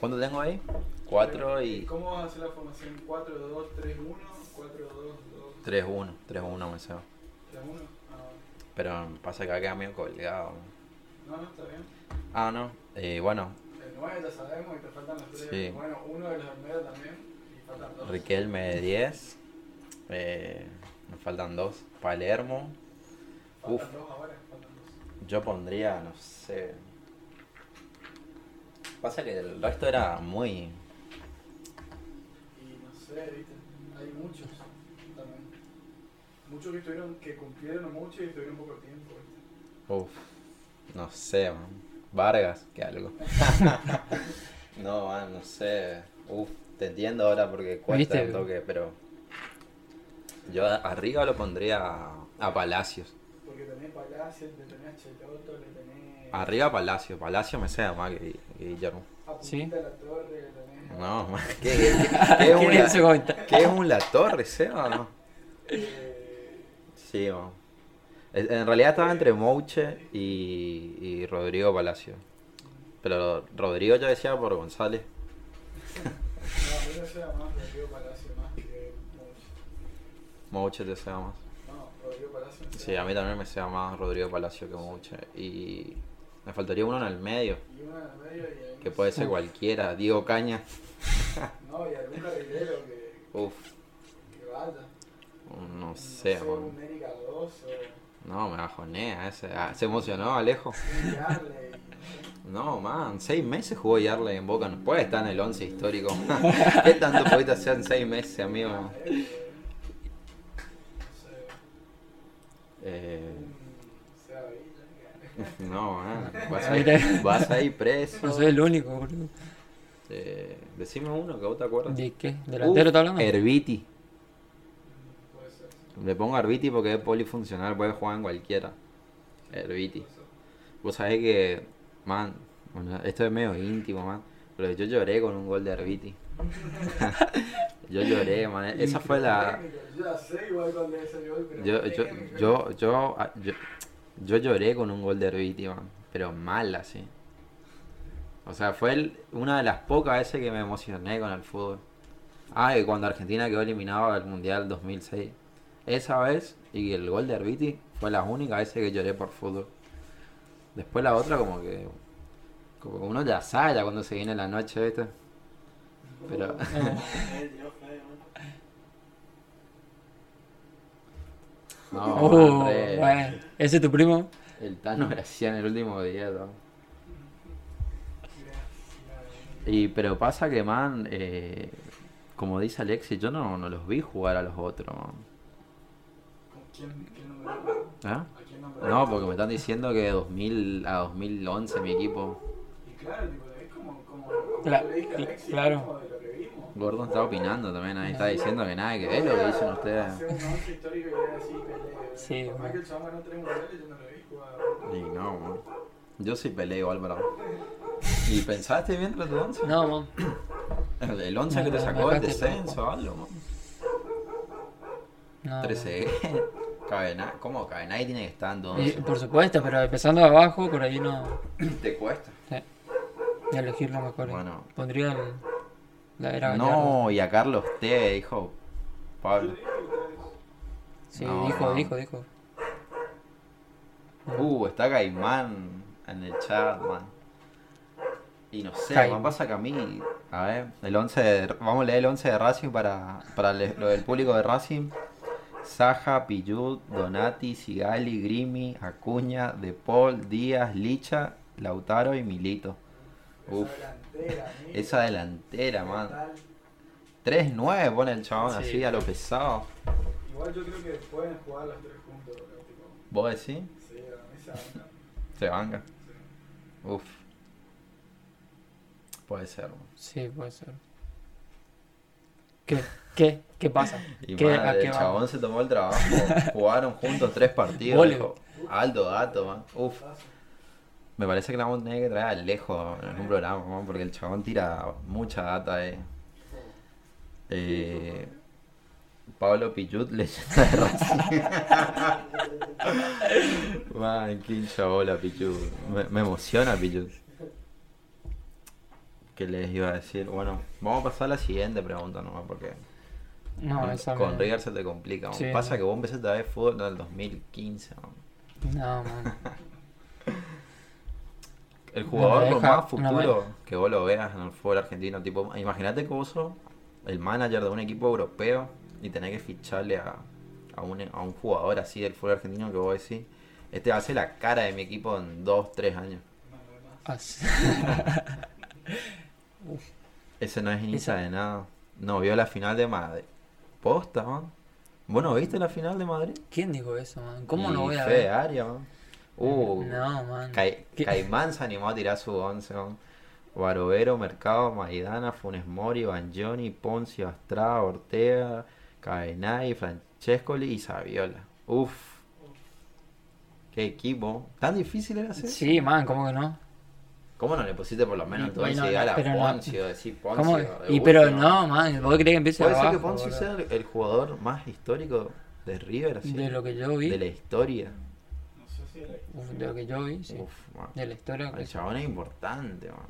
S1: ¿cuánto tengo ahí? 4 y
S3: ¿Cómo vas a hacer la formación? 4, 2, 3, 1, 4, 2, 2,
S1: 3-1. 3-1 me sé.
S3: 3, 1. Ah,
S1: Pero pasa que queda medio colgado.
S3: no, no, está bien.
S1: Ah, no. Eh, bueno,
S3: El 9 ya sabemos y te faltan los 3.
S1: Sí.
S3: Bueno, uno de los del medio también. Y faltan 2.
S1: Riquelme de 10. Eh, me faltan dos. Palermo.
S3: Faltan
S1: uf.
S3: 2 ahora, faltan 2.
S1: Yo pondría, no sé. Pasa que el resto era muy.
S3: Y no sé, viste, hay muchos también. Muchos que estuvieron, que cumplieron mucho y estuvieron poco tiempo, viste.
S1: Uf, no sé, man. Vargas, que algo. no, man, no sé. Uf, te entiendo ahora porque cuesta
S2: ¿Viste?
S1: un toque, pero. Yo arriba lo pondría a, a Palacios.
S3: Porque tenés Palacio, le tenés Cheloto, le tenés
S1: Arriba Palacio. Palacio me sea más que, que Guillermo.
S2: Sí.
S3: la Torre, le tenés
S1: No, man, ¿qué, qué- qué- qué es un
S2: ¿Qué
S1: la- qué es un La Torre, Seba, no?
S3: eh,
S1: Sí, man. En realidad estaba entre Mouche y, y Rodrigo Palacio. Pero Rodrigo yo decía por González.
S3: no, a mí me sea más Rodrigo Palacio más que Mouche.
S1: Mouche te sea más.
S3: No, Rodrigo Palacio
S1: Sí, a mí también me sea más Rodrigo Palacio que Mouche. Y me faltaría uno en el medio,
S3: Y uno en el medio y ahí
S1: que puede ser cualquiera. Diego Caña.
S3: No, y algún carrilero que,
S1: Uf,
S3: que vaya.
S1: no sé,
S3: no sé,
S1: man.
S3: un 2
S1: No, me bajonea ese. Ah, se emocionó Alejo. No, man, seis meses jugó Yarley en Boca. No puede estar en el 11 histórico. ¿Qué tanto pudiste hacer en seis meses, amigo?
S3: Eh, no
S1: man, vas a, ir, vas a ir preso.
S2: No soy el único, boludo.
S1: Eh, decime uno que vos te acuerdas.
S2: ¿De qué? ¿Delantero está hablando?
S1: Herbiti. Le pongo Herbiti porque es polifuncional, puede jugar en cualquiera.
S3: Ser.
S1: Vos sabés que, man, bueno, esto es medio íntimo, man. Pero yo lloré con un gol de Herbiti. yo lloré, man. Esa fue la.
S3: Yo.
S1: Yo, yo, yo, yo, ah, yo, yo lloré con un gol de Herbiti, man. Pero mal así. O sea, fue el- una de las pocas veces que me emocioné con el fútbol. Ah, y cuando Argentina quedó eliminado del Mundial 2006. Esa vez y el gol de Arbiti fue la única vez que lloré por fútbol. Después la otra como que... Como que uno ya sabe ya cuando se viene la noche, ¿viste? Pero... no, André,
S2: bueno, ¿Ese es tu primo?
S1: el Tano en el último día, ¿no? Y pero pasa que, man, eh, como dice Alexis, yo no, no los vi jugar a los otros, man.
S3: ¿Con quién, quién?
S1: ¿Ah?
S3: ¿A quién nombró?
S1: No, porque me están diciendo que de 2000 a 2011 mi equipo,
S3: Y claro, tipo, es como, como, como
S2: Cla-
S3: tú le diste a
S2: cl-
S3: Alexis,
S2: claro.
S3: como de lo que vimos.
S1: Gordon está opinando también, ahí está diciendo que nada que ver lo que dicen ustedes.
S2: Sí,
S3: Por más
S2: bueno.
S3: que el chabón ganó tres mundiales, yo no lo vi.
S1: Y no, man. Yo sí peleé igual, pero... ¿Y pensaste bien de tu 11?
S2: No, man.
S1: El, el 11 que te
S2: No,
S1: sacó del
S2: dejaste
S1: descenso o algo, man.
S2: No,
S1: 13 Cabenay, ¿cómo Cabenay tiene que estar en
S2: man.
S1: 11?
S2: Y, por supuesto, pero empezando de abajo, por ahí no.
S1: ¿Te cuesta?
S2: Sí. Y elegir lo mejor.
S1: Bueno.
S2: Pondría el, la era Gallardo.
S1: No, y a Carlos T, dijo Pablo.
S2: Sí,
S1: No,
S2: dijo,
S1: no.
S2: dijo, dijo.
S1: Uh, está Caimán en el chat, man. Y no sé,
S2: Caimán.
S1: pasa que a mí, a ver, el 11 de- vamos a leer el 11 de Racing para, para le- lo del público de Racing. Saja, Pillud, Donati, Sigali, Grimi, Acuña, De Paul, Díaz, Licha, Lautaro y Milito. Uf, esa delantera, man.
S3: Total.
S1: 3-9 pone el chabón
S2: Sí.
S1: así a lo pesado.
S3: Igual yo creo que pueden jugar los tres juntos, tipo.
S1: ¿Vos decís?
S3: Sí, a mí se bancan.
S1: Se banca.
S3: Sí.
S1: Uf. Puede ser, man.
S2: Sí, puede ser. ¿Qué? ¿Qué? ¿Qué pasa?
S1: Y
S2: ¿Qué,
S1: man,
S2: ¿A qué
S1: el chabón
S2: vamos?
S1: se tomó el trabajo. Jugaron juntos tres partidos. Dijo, Alto dato, man. Uf. Me parece que la vamos a tener que traer a lejos en un programa, man, porque el chabón tira mucha data, eh. Eh, Pablo Pichut, leyenda de Racing. Man, qué hincha bola Pichut. Me, me emociona Pichut. ¿Qué les iba a decir? Bueno, vamos a pasar a la siguiente pregunta nomás, porque
S2: No,
S1: con,
S2: esa
S1: con
S2: me-
S1: River se te complica.
S2: Sí.
S1: Pasa que vos empezaste a ver fútbol en el 2015. man.
S2: No, man.
S1: El jugador con más
S2: no
S1: futuro que vos lo veas en el fútbol argentino. Tipo, imagínate que vos sos el manager de un equipo europeo y tenés que ficharle a, a, un, a un jugador así del fútbol argentino que vos decís, este va a ser la cara de mi equipo en 2, 3 años. Ese no es
S2: Esa-
S1: de nada. No vio la final de Madrid. Posta, man. ¿Vos no viste la final de Madrid?
S2: ¿Quién dijo eso, man? ¿Cómo
S1: Y
S2: no voy a
S1: Fede
S2: ver?
S1: Aria, man. Uh,
S2: No, man. ¿Qué?
S1: Caimán se animó a tirar su 11, man. Barovero, Mercado, Maidana, Funes Mori, Banjoni, Poncio, Astrada, Ortega, Cabenay, Francescoli y Saviola. Uf. Qué equipo. ¿Tan difícil era hacer?
S2: Sí, man, ¿cómo que no?
S1: ¿Cómo no le pusiste por lo menos
S2: Y
S1: entonces
S2: bueno,
S1: llegar a
S2: pero no.
S1: Poncio? Decir Poncio.
S2: ¿Cómo?
S1: de
S2: Y pero no, man, ¿vos crees que empiece
S1: ¿Puede
S2: abajo?
S1: ser que Poncio sea el, jugador más histórico de River? así?
S2: De lo que yo vi.
S1: De la historia.
S3: No sé si era.
S2: Uf, de lo que yo vi, sí.
S1: Uf, man.
S2: De la historia.
S1: El
S2: que-
S1: chabón es importante, man.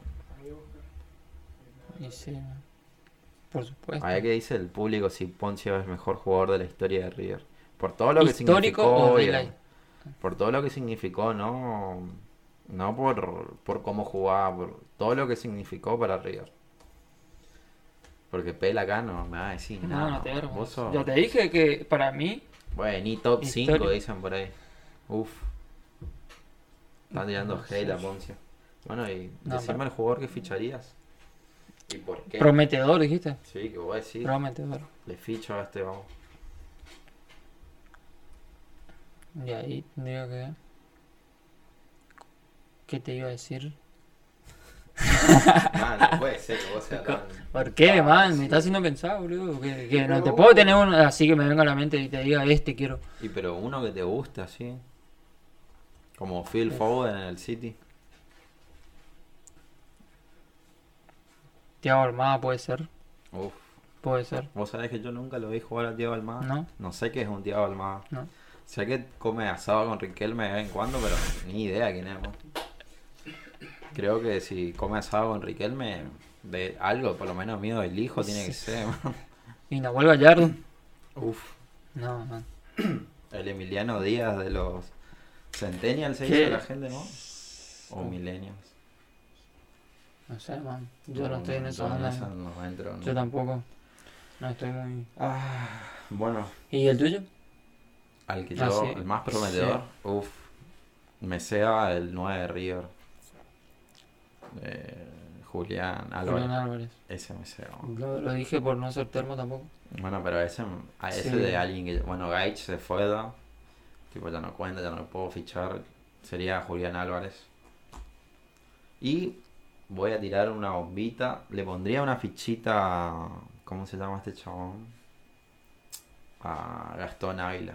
S2: Y sí, man. Por supuesto.
S1: A ver qué dice el público si Poncio es el mejor jugador de la historia de River. Por todo lo que
S2: ¿Histórico
S1: significó.
S2: o
S1: obvio.
S2: relay?
S1: Por todo lo que significó, no. No por, por cómo jugaba, por todo lo que significó para River. Porque Pela acá no me va a decir
S2: No,
S1: nada.
S2: no te
S1: Vos sos-
S2: Ya te dije que para mí.
S1: Bueno, ni top 5
S2: Histórico.
S1: dicen por ahí. Uf. Están tirando
S2: No
S1: hate a Poncio. Bueno, y
S2: No,
S1: decime
S2: pero-
S1: el jugador que ficharías. ¿Y por qué?
S2: Prometedor, dijiste.
S1: Sí, que vos decís.
S2: Prometedor.
S1: Le ficho a este, vamos.
S2: Y ahí digo que. ¿Qué te iba a decir?
S1: Ah, no puede ser que vos seas tan...
S2: ¿Por qué,
S1: Ah,
S2: man?
S1: sí.
S2: Me estás haciendo pensar, boludo. Que, que no te
S3: vos-
S2: puedo tener uno así que me venga a la mente y te diga este quiero.
S1: Y pero uno que te gusta, así. Como Phil Foden en el City.
S2: Thiago Almada puede ser.
S1: Uf.
S2: Puede ser.
S1: Vos sabés que yo nunca lo vi jugar a Diego Almada.
S2: No.
S1: No sé qué es un Diego Almada.
S2: No.
S1: Sé que come asado con Riquelme de vez en cuando, pero ni idea quién es. vos. Creo que si come asado con Riquelme, de algo, por lo menos mío, el hijo tiene que ser, man.
S2: Y Nahuel Gallardo.
S1: Uf.
S2: No, man.
S1: El Emiliano Díaz de los Centennials se dice la gente, ¿no? O Millennials.
S2: No sé, man. Yo no estoy en esa
S1: no.
S2: Yo tampoco. No estoy muy.
S1: Ah, bueno,
S2: ¿Y el tuyo?
S1: al que
S2: Ah,
S1: yo,
S2: sí.
S1: el más prometedor, uf, me sea el 9 de River. Eh, Julián Álvarez.
S2: Julián Álvarez.
S1: Ese me sea.
S2: Lo, lo dije por no ser termo tampoco.
S1: Bueno, pero ese, a ese
S2: Sí.
S1: de alguien que. Bueno, Gaich se fue, ¿da? Tipo, ya no cuenta, ya no lo puedo fichar. Sería Julián Álvarez. Y voy a tirar una bombita. Le pondría una fichita. ¿Cómo se llama este chabón? A Gastón Ávila.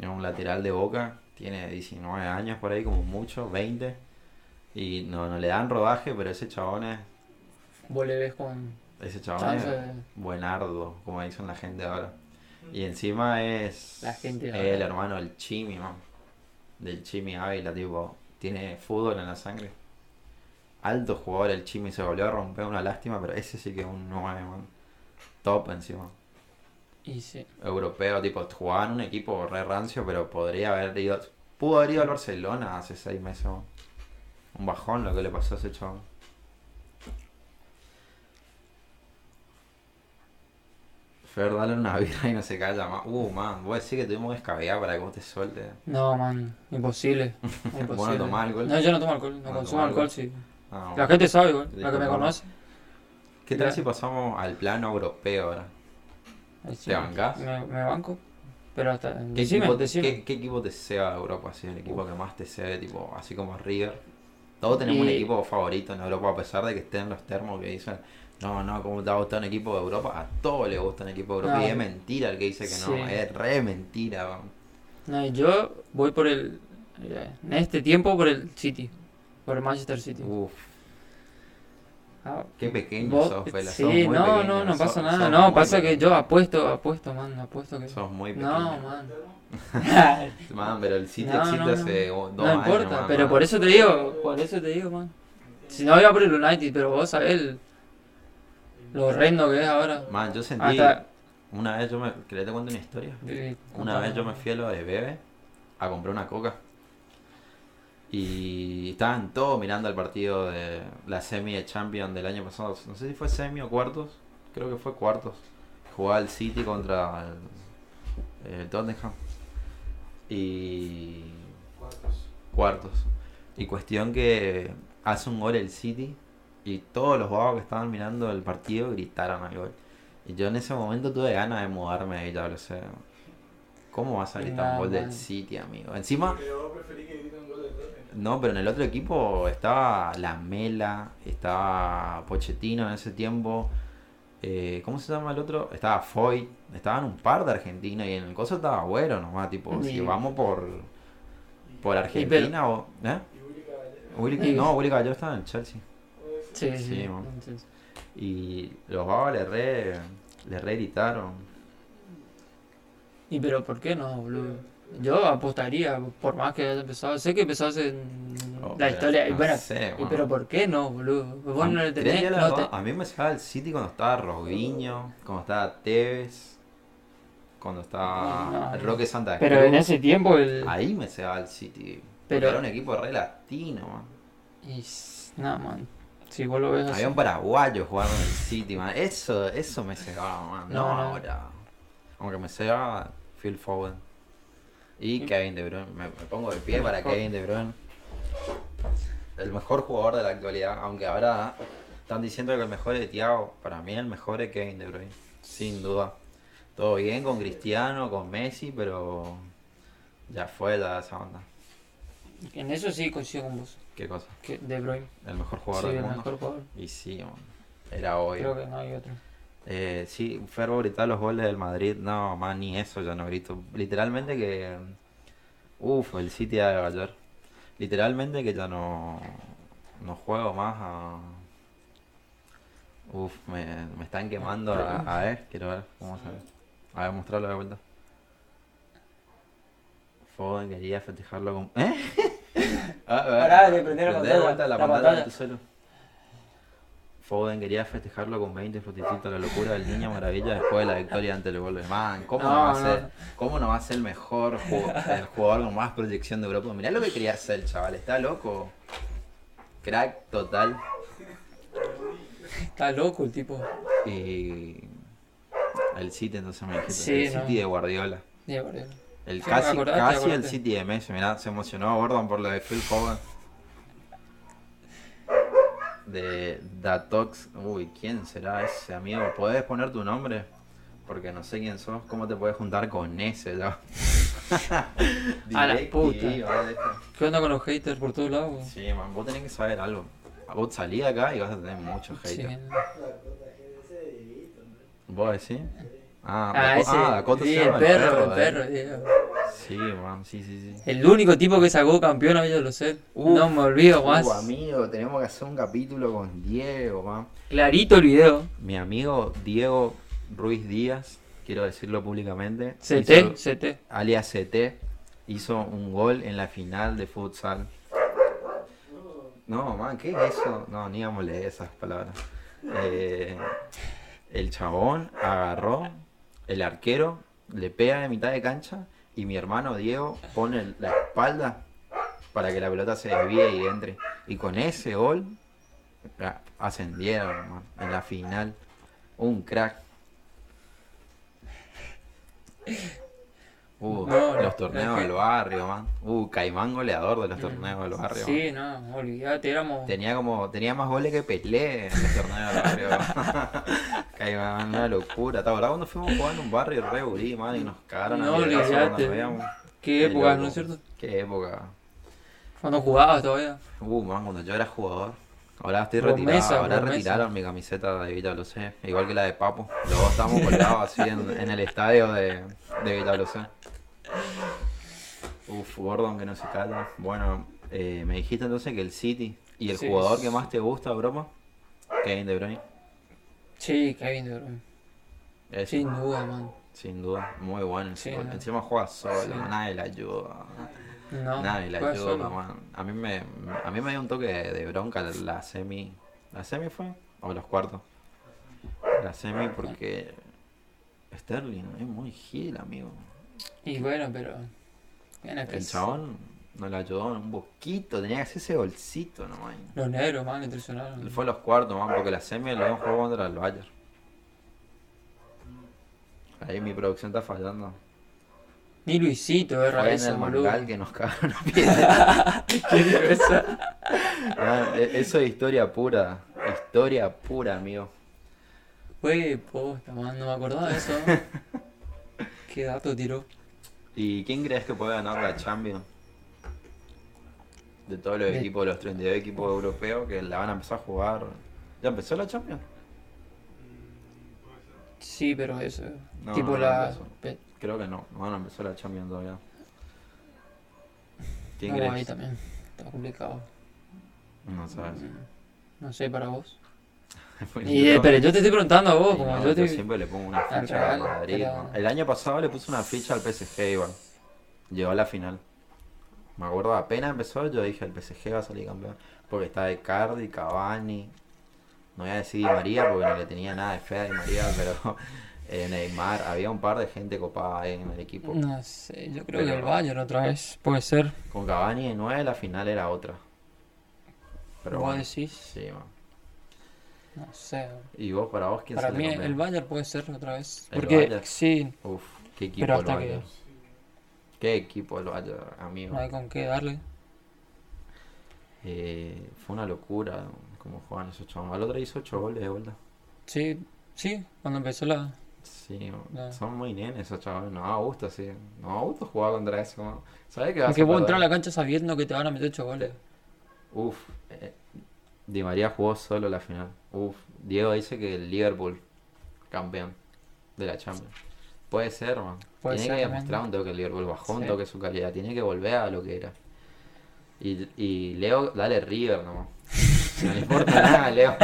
S1: Es un lateral de boca. Tiene 19 años por ahí, como mucho, 20. Y no, no le dan rodaje, pero ese chabón es.
S2: Vos le ves con
S1: Ese chabón
S2: chance
S1: es
S2: de-
S1: buenardo, como dicen la gente ahora. Y encima es
S2: La gente
S1: es
S2: ahora.
S1: el hermano del Chimi, man. Del Chimi Ávila, tipo, tiene fútbol en la sangre. Alto jugador el Chimi, se volvió a romper una lástima, pero ese sí que es un 9, man. Top encima.
S2: Y sí.
S1: Europeo, tipo, jugaba en un equipo re rancio, pero podría haber ido. Pudo haber ido al Barcelona hace seis meses, man. Un bajón lo que le pasó a ese chabón. Fer, dale una birra y no se calla más. Uh, man, voy a decir que tuvimos que escabear para que vos te sueltes.
S2: No, man. Imposible. imposible.
S1: ¿Vos no tomás alcohol?
S2: No, yo no tomo alcohol. No
S1: No
S2: consumo alcohol,
S1: alcohol.
S2: sí.
S1: Ah,
S2: La gente sabe, igual. La que me conoce.
S1: ¿Qué tal si pasamos al plano europeo ahora?
S2: Sí.
S1: ¿Te bancás?
S2: Me, me banco. Pero hasta.
S1: ¿Qué,
S2: Decime,
S1: equipo,
S2: decime.
S1: ¿qué, qué equipo te sea de Europa? Así, el equipo que más te sea, tipo, así como River. Todos tenemos un equipo favorito en Europa, a pesar de que estén los termos que dicen, no, no, ¿cómo te va a gustar un equipo de Europa? A todos les gusta un equipo de Europa.
S2: No.
S1: Y es mentira el que dice que no, es re mentira. man.
S2: No, yo voy por el. eh, En este tiempo por el City. Por el Manchester City.
S1: Uf,
S2: Ah,
S1: qué pequeño
S2: vos-
S1: sos, Fela, sos
S2: sí,
S1: muy
S2: no,
S1: pequeño,
S2: no, no pasa nada. No, pasa que yo apuesto, apuesto, man. Apuesto que.
S1: Sos muy pequeño.
S2: No, man.
S1: Man, pero el City
S2: No,
S1: existe
S2: no, no.
S1: hace dos
S2: No
S1: años.
S2: importa,
S1: man,
S2: pero
S1: man.
S2: por eso te digo, por eso te digo, man. Si no iba por el United, pero vos sabés el- lo horrendo que es ahora.
S1: Man, yo sentí,
S2: Hasta.
S1: una vez yo me, ¿querés te cuento una historia?
S2: eh,
S1: Una vez yo me fui a lo de Bebe a comprar una coca. Y estaban todos mirando el partido de la semi de Champions del año pasado. No sé si fue semi o cuartos. Creo que fue cuartos. Jugaba el City contra el, el Tottenham. Y
S3: Cuartos.
S1: cuartos. Y cuestión que hace un gol el City y todos los vagos que estaban mirando el partido gritaron al gol. Y yo en ese momento tuve ganas de mudarme ahí, ya lo sé. ¿Cómo vas a gritar un gol del. City, amigo? Encima,
S3: Pero yo preferí que griten un gol de Tottenham.
S1: No, pero en el otro equipo estaba La Mela, estaba Pochettino en ese tiempo. eh, ¿Cómo se llama el otro? Estaba Foyt, estaban un par de argentinos y en el coso estaba Agüero nomás, tipo, si vamos por, por
S2: pero-
S1: Argentina o... ¿eh?
S3: Y Willy.
S1: Willy, no, Willy Caballero estaba en el Chelsea.
S2: Sí,
S1: Sí,
S2: sí.
S1: Y los babas le re, le re gritaron.
S2: ¿Y pero por qué no, boludo? Yo apostaría, por más que haya empezado. Sé que empezó hace
S1: Oh,
S2: la
S1: pero
S2: historia.
S1: no
S2: bueno,
S1: sé, man.
S2: pero ¿por qué no, boludo? Vos no le
S1: ¿Querés
S2: tenés. no te-
S1: A mí me sacaba el City cuando estaba Robinho, cuando estaba Tevez, cuando estaba. Roque Santa
S2: Pero
S1: Cruz.
S2: en ese tiempo el.
S1: Ahí me cegaba el City.
S2: Pero-
S1: Pero era un equipo re latino, man.
S2: Y Nada, man. Si vos lo ves así.
S1: Había un paraguayo jugando en el City, man. Eso, eso me cegaba, man. No. ahora. Aunque me cegaba Phil Foden. Y Kevin De Bruyne. Me, me pongo de pie para Kevin De Bruyne. El mejor jugador de la actualidad. Aunque ahora están diciendo que el mejor es Thiago. Para mí el mejor es Kevin De Bruyne. Sin duda. Todo bien con Cristiano, con Messi, pero ya fue la esa onda.
S2: En eso sí coincido con vos.
S1: ¿Qué cosa?
S2: Que De Bruyne.
S1: El mejor jugador
S2: Sí,
S1: del
S2: el
S1: mundo.
S2: mejor jugador.
S1: Y sí, man. Era obvio.
S2: Creo que no hay otro.
S1: Eh, sí, Ferro gritar los goles del Madrid, no, más ni eso ya no grito. Literalmente que... Uf, el City de Galler. Literalmente que ya no, no juego más a... Uf, me, me están quemando a, a ver, quiero ver cómo se ve. A ver, mostrarlo de vuelta. Foden quería festejarlo con... ¿Eh? Ah,
S2: Pará de prender la pantalla,
S1: vuelta la,
S2: la
S1: pantalla,
S2: pantalla.
S1: de tu celu. Foden quería festejarlo con 20 frutecitos, la locura del niño maravilla después de la victoria ante el gol de Man. ¿Cómo no,
S2: No,
S1: va a
S2: no.
S1: ser, ¿Cómo no va a ser el mejor jugador, el jugador con más proyección de Europa? Mirá lo que quería hacer el chaval, está loco. Crack total.
S2: Está loco el tipo.
S1: Y el City entonces me dijiste,
S2: Sí,
S1: el
S2: no.
S1: City de Guardiola.
S2: Diego, Diego.
S1: El
S2: Sí,
S1: casi, casi el. City de Messi, mirá, se emocionó Gordon por lo de Phil Foden. De Datox, uy, ¿quién será ese amigo? ¿Puedes poner tu nombre? Porque no sé quién sos, ¿cómo te puedes juntar con ese ya?
S2: A la puta. ¿Qué onda con los haters por todos lados?
S1: Sí, man, vos tenés que saber algo. Vos salí de acá y vas a tener muchos
S2: Sí.
S1: haters. ¿Vos decís? Ah,
S2: Ah, ese.
S1: ah, Dakota
S2: sí,
S1: se
S2: el
S1: llama
S2: perro, el perro, Diego.
S1: Sí, man, sí, sí, sí.
S2: El único tipo que sacó campeón a lo sé.
S1: Uf,
S2: no me olvido
S1: Uh,
S2: más.
S1: amigo, tenemos que hacer un capítulo con Diego, man.
S2: Clarito el video.
S1: Mi amigo Diego Ruiz Díaz, quiero decirlo públicamente,
S2: CT,
S1: hizo-
S2: CT.
S1: alias CT, hizo un gol en la final de futsal. No, man, ¿qué es eso? No, ni esas palabras. Eh, el chabón agarró, el arquero le pega de mitad de cancha y mi hermano Diego pone la espalda para que la pelota se desvíe y entre. Y con ese gol ah, ascendieron en la final. Un crack. Uh,
S2: No,
S1: los torneos del barrio, man. Uh, Caimán goleador de los torneos del barrio. man.
S2: Sí, no, olvídate, éramos.
S1: Tenía como, tenía más goles que Pelé en los torneos del barrio. Caimán, una locura. ¿Te acordás cuando fuimos jugando en un barrio re gurí, man? Y nos cagaron a
S2: No, olvídate.
S1: nos veíamos.
S2: Qué época,
S1: loco.
S2: ¿no es cierto?
S1: Qué época.
S2: Cuando jugabas todavía.
S1: Uh, man, cuando yo era jugador. Ahora estoy
S2: Promesa,
S1: retirado. Ahora
S2: promesa.
S1: retiraron mi camiseta de Villa Blosé. Igual que la de Papo. Dos estamos colgados así en, en el estadio de, de. Uf, Gordon que no se calla. Bueno, eh, me dijiste entonces que el City y el
S2: Sí.
S1: jugador que más te gusta, broma, Kevin De Bruyne.
S2: Sí, Kevin De Bruyne.
S1: Eso,
S2: Sin duda, man.
S1: sin duda, muy bueno.
S2: Sí, no.
S1: Encima juega solo,
S2: Sí.
S1: nadie le ayuda.
S2: No,
S1: Nadie le ayuda,
S2: solo.
S1: man. A mí me, a mí me dio un toque de, de bronca la, la semi. ¿La semi fue? ¿O los cuartos? La semi porque Sterling es muy gil, amigo.
S2: Y bueno, pero. Bueno, que
S1: El
S2: es-
S1: chabón no le ayudó un poquito, tenía que hacer ese golcito nomás.
S2: Los negros, man, le traicionaron.
S1: Fue a los cuartos, man, porque la semi lo habían jugado contra el Bayern. Ahí mi producción está fallando.
S2: Ni Luisito era
S1: Fue en
S2: eso,
S1: el mangal que nos cagaron a piedra.
S2: ¿Qué digo eso?
S1: Ah, e- Eso es historia pura. Historia pura, amigo.
S2: Fue posta, man, no me acordaba de eso. ¿Qué dato tiró?
S1: ¿Y quién crees que puede ganar la Champions? De todos los
S2: De-
S1: equipos, los 32 equipos europeos que la van a empezar a jugar. ¿Ya empezó la Champions?
S2: Sí, pero eso.
S1: No,
S2: tipo
S1: no,
S2: la.
S1: Creo que no. No, no empezó la Champions todavía. ¿Quién
S2: no, ahí
S1: crees?
S2: también. Está complicado.
S1: No sabes.
S2: No sé, para vos. Y, eh, pero yo te estoy preguntando a vos, como
S1: no,
S2: yo
S1: yo
S2: te.
S1: siempre le pongo una
S2: al
S1: ficha al Madrid.
S2: pero-.
S1: El año pasado le puse una ficha al PSG igual. Llegó a la final. Me acuerdo, apenas empezó, yo dije el PSG va a salir campeón. Porque está de Cardi, Cavani. No voy a decir Di María porque no le tenía nada de fe a Di María, pero eh, Neymar, había un par de gente copada ahí en el equipo.
S2: No sé, yo creo
S1: Pero-
S2: que el Bayern otra vez. Puede ser.
S1: Con Cavani de 9 la final era otra. Pero
S2: ¿Vos
S1: bueno,
S2: decís?
S1: sí, man.
S2: No sé.
S1: ¿Y vos, para vos, quién
S2: Para
S1: sale
S2: mí el Bayern puede ser otra vez.
S1: El
S2: Porque
S1: Bayern.
S2: sí,
S1: Uf, qué equipo
S2: Pero
S1: el
S2: hasta que-
S1: Bayern. Qué equipo el Bayern, amigo.
S2: no hay con qué darle.
S1: Eh, fue una locura como juegan esos chavos. Al otro hizo 8 goles de vuelta.
S2: Sí, sí, cuando empezó la.
S1: Sí, son muy nenes esos chavales. No da gusto, sí. No da gusto jugar contra eso. ¿Sabes qué vas
S2: Es que vos entrar a la cancha sabiendo que te van a meter 8 goles.
S1: Uf, eh, Di María jugó solo la final. Uf, Diego dice que el Liverpool, campeón de la Champions. Puede ser, man.
S2: Puede
S1: tiene
S2: ser
S1: que demostrar un toque el Liverpool, bajó un
S2: Sí.
S1: toque su calidad. Tiene que volver a lo que era. Y, y Leo, dale River nomás. No le importa nada, Leo.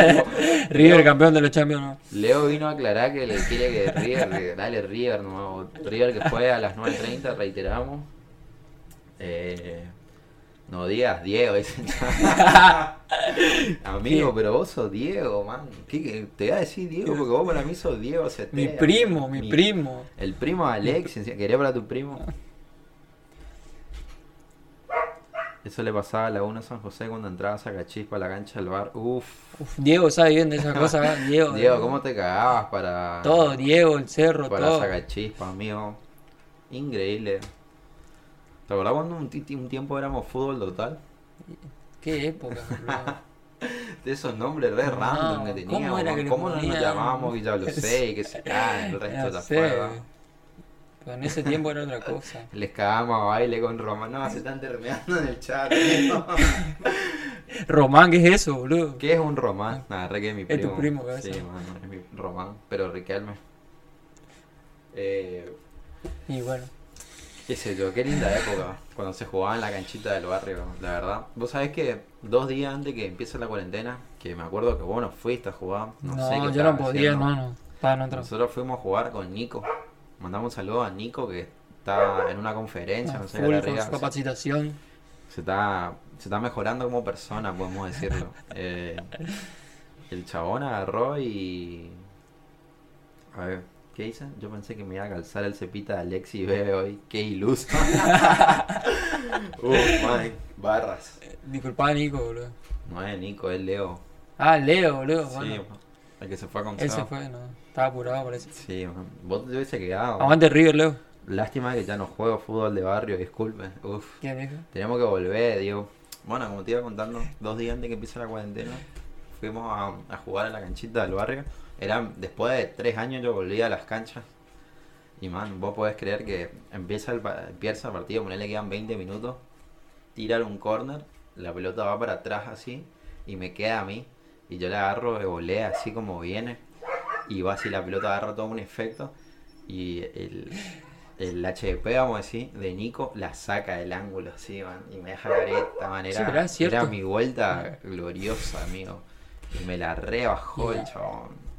S2: River campeón de los Champions, ¿no?
S1: Leo vino a aclarar que le quiere que River, dale River nomás. River que fue a las 9.30, reiteramos. Eh, No digas Diego, ese Amigo, pero vos sos Diego, man. ¿Qué, te voy a decir Diego porque vos para mí sos Diego Cetea.
S2: Mi primo, mi primo.
S1: El primo Alex, ¿quería para tu primo? Eso le pasaba a la 1 San José cuando entraba a sacar chispa a la cancha del bar. Uf,
S2: Uf, Diego sabe bien de esas cosas, ¿verdad? Diego.
S1: Diego, ¿cómo te cagabas para,
S2: Todo, Diego, el cerro,
S1: para
S2: todo.
S1: sacar chispa, amigo? Increíble. ¿Te acordás cuando un, un tiempo éramos fútbol total?
S2: Qué época.
S1: De esos nombres re
S2: No,
S1: random que
S2: ¿cómo
S1: teníamos.
S2: que
S1: ¿Cómo no nos llamábamos que ya lo sé y que se cae el resto de
S2: No
S1: la fuerza?
S2: Pero en ese tiempo era otra cosa.
S1: Les cagamos a baile con Román. No, se están terminando en el chat. tío.
S2: Román, ¿qué es eso, boludo?
S1: ¿Qué es un Román? Nada, re que es mi
S2: Es
S1: primo.
S2: tu primo, cabeza.
S1: Sí, mano, es mi Román, pero Riquelme. Eh,
S2: Y bueno,
S1: qué sé yo, qué linda época cuando se jugaba en la canchita del barrio, la verdad. Vos sabés que dos días antes que empiece la cuarentena, que me acuerdo que vos no fuiste a jugar, no,
S2: no,
S1: sé qué
S2: yo no podía, hermano. Otro.
S1: Nosotros fuimos a jugar con Nico. Mandamos un saludo a Nico que está en una conferencia, no sé,
S2: Full con su capacitación.
S1: se está, se está mejorando como persona, podemos decirlo. Eh, el chabón agarró y... A ver, ¿qué dice? Yo pensé que me iba a calzar el cepita de Alexi Bebe hoy. ¡Qué iluso! Uf, man, barras.
S2: Disculpa, Nico, boludo.
S1: No es Nico, es Leo.
S2: Ah, Leo, boludo.
S1: Sí,
S2: bueno.
S1: el que se fue con
S2: Ese
S1: Seba.
S2: fue, no. Estaba apurado, parece.
S1: Sí, man. vos te hubiese quedado.
S2: Aguante River, Leo.
S1: Lástima que ya no juego fútbol de barrio, disculpe. Uf.
S2: ¿Quién dijo?
S1: Tenemos que volver, digo. Bueno, como te iba contando, dos días antes que empiece la cuarentena, fuimos a, a jugar en la canchita del barrio. Era, después de tres años yo volví a las canchas. Y man, vos podés creer que empieza el, empieza el partido, ponele que quedan 20 minutos, tirar un corner, la pelota va para atrás así, y me queda a mí, y yo la agarro de volea así como viene, y va así, la pelota agarra todo un efecto, y el, el HDP, vamos a decir, de Nico, la saca del ángulo así, man, y me deja careta, man,
S2: Sí,
S1: era,
S2: pero es cierto.
S1: era mi vuelta gloriosa, amigo, y me la rebajó el chabón.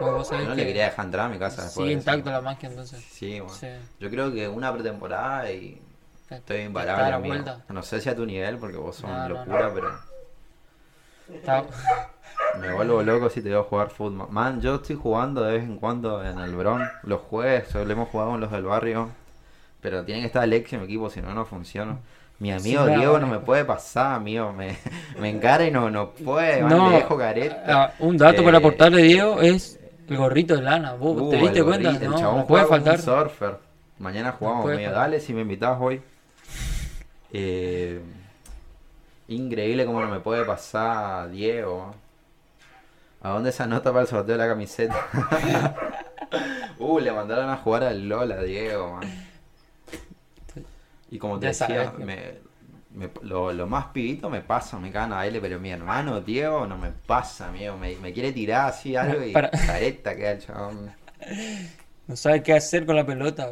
S2: Vos
S1: Yo
S2: sabés
S1: no
S2: que
S1: le quería dejar entrar a mi casa después
S2: sigue intacta la magia entonces.
S1: Sí. Yo creo que una pretemporada y estoy imparable, amigo.
S2: vuelta.
S1: No sé si a tu nivel, porque vos sos
S2: No,
S1: locura,
S2: no.
S1: pero
S2: Está-
S1: me vuelvo loco si te veo jugar fútbol. Man, yo estoy jugando de vez en cuando en el Bron. Los jueves solemos jugar con los del barrio. Pero tiene que estar Alex en mi equipo, si no, no funciona. Mi amigo
S2: Sí,
S1: Diego no me puede pasar, amigo. Me, me encara y no, no puede. man,
S2: No,
S1: le dejo careta.
S2: ah, un dato
S1: Eh,
S2: para aportarle, Diego, es el gorrito de lana. ¿Vos
S1: Uh,
S2: te diste
S1: el
S2: cuenta?
S1: gorrito, el
S2: No,
S1: chabón
S2: no puede
S1: un
S2: faltar.
S1: surfer. Mañana jugamos
S2: puede
S1: medio.
S2: faltar.
S1: Dale, si me invitas hoy. Eh, increíble cómo no me puede pasar Diego. ¿A dónde se anota para el sorteo de la camiseta? uh, le mandaron a jugar al LOL a Diego, man. Y como te
S2: Ya
S1: decía,
S2: que-
S1: me, me- lo, lo más pibito me pasa, me cagan a baile, pero mi hermano Diego no me pasa, amigo. Me, me quiere tirar así algo y
S2: Para-
S1: careta queda el chabón.
S2: No sabe qué hacer con la pelota.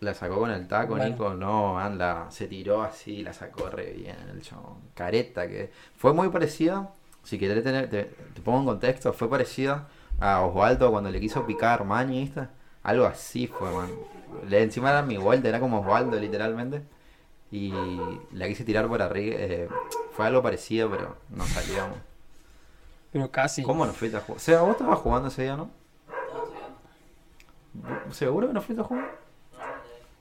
S1: La sacó con el taco,
S2: Bueno.
S1: Nico. No, anda, se tiró así, la sacó re bien el chabón. Careta, que fue muy parecida. Si querés tener, te, te pongo en contexto, fue parecida a Osvaldo cuando le quiso picar Armani, ¿viste? Algo así fue, man. Le, encima era mi vuelta, era como Osvaldo, literalmente. Y la quise tirar por arriba. eh, fue algo parecido, pero no salió. man.
S2: Pero casi.
S1: ¿Cómo no fuiste a jugar? O sea, vos estabas jugando ese día, ¿no? ¿Seguro que no fuiste a jugar?